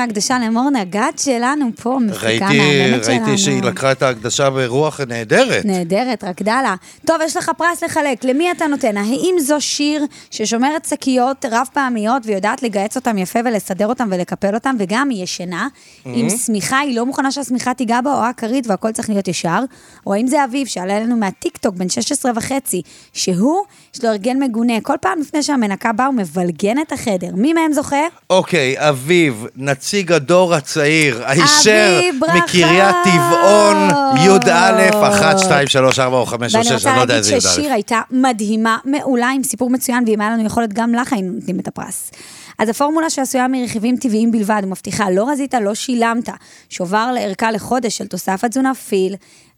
S4: ההקדשה למור נגד שלנו פה, מפיקה מהממת שלנו.
S3: ראיתי שהיא לקחה את ההקדשה ברוח נהדרת.
S4: נהדרת, רקדה לה. טוב, יש לך פרס לחלק, למי אתה נותן? האם זו שיר ששומרת שקיות רב פעמיות ויודעת לגהץ אותם יפה ולסדר אותם ולקפל אותם, וגם היא ישנה, עם
S19: Mhm.
S4: שמיכה, היא לא מוכנה שהשמיכה תיגע בה, או הכרית והכל צריך להיות ישר, או האם זה אביב שעלה אלינו מהטיקטוק, בן 16 וחצי, שהוא, יש לו הרגל מגונה, כל פעם לפני שהמנקה באה הוא מבלגן את החדר. מי מהם זוכה?
S3: אוקיי, אביב, נציג הדור הצעיר, הישר! מקריית טבעון, י"א, 1, 2, 3, 4 או 5 או
S4: ואני
S3: 6,
S4: רוצה
S3: אני לא יודע
S4: להגיד
S3: איזה
S4: ששיר
S3: י"א.
S4: הייתה מדהימה, מעולה, עם סיפור מצוין, ואם היה לנו יכולת, גם לך היינו נותנים את הפרס. אז הפורמולה שעשויה מרכיבים טבעיים בלבד, ומבטיחה, לא רזית, לא שילמת, שובר לערכה לחודש של תוסף התזונה פיל.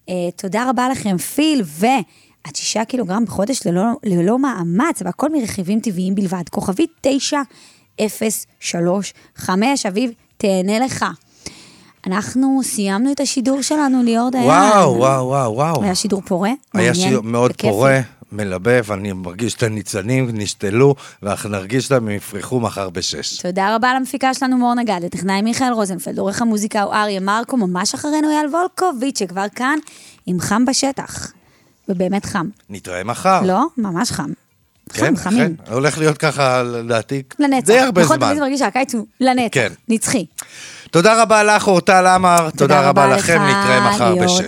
S4: אה, תודה רבה לכם, פיל, ו... עד שישה קילוגרם בחודש ללא, ללא מאמץ, והכל מרכיבים טבעיים בלבד. כוכבית 9035, אביב, תהנה לך. אנחנו סיימנו את השידור שלנו, ליאור דיין.
S3: וואו, וואו, וואו, וואו.
S4: היה שידור פורה,
S3: היה
S4: מעניין
S3: שיר מאוד
S4: וכיפי.
S3: פורה, מלבב, אני מרגיש את הניצנים נשתלו, ואנחנו נרגיש להם, הם יפרחו מחר בשש.
S4: תודה רבה למפיקה שלנו מור נגד, לטכנאי מיכאל רוזנפלד, עורך המוזיקה הוא אריה מרקו, ממש אחרינו אייל וולקוביץ', שכבר כאן עם חם בשטח. ובאמת חם.
S3: נתראה מחר.
S4: לא? ממש חם.
S3: כן,
S4: חם, חמים.
S3: כן, הולך להיות ככה, לדעתי. די הרבה זמן.
S4: זאת מרגיש שהקיץ הוא לנצח.
S3: כן.
S4: נצחי.
S3: תודה רבה לך, אורטל עמר, תודה רבה לכם, נתראה מחר בשש.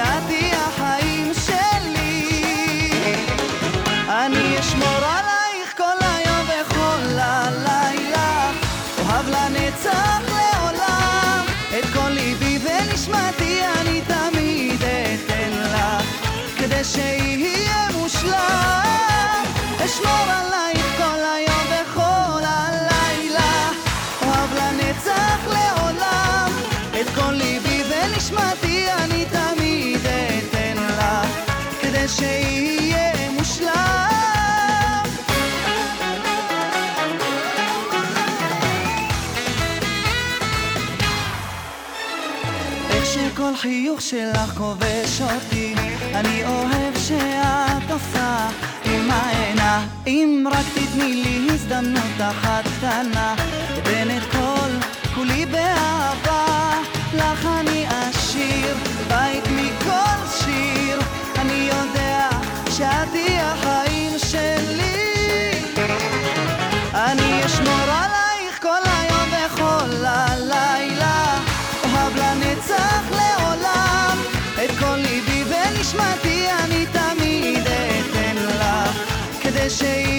S2: שאת
S7: חיוך שלך כובש אותי. אני אוהב שאת עושה עם העיניים רק תתני לי הזדמנות אחת קטנה shame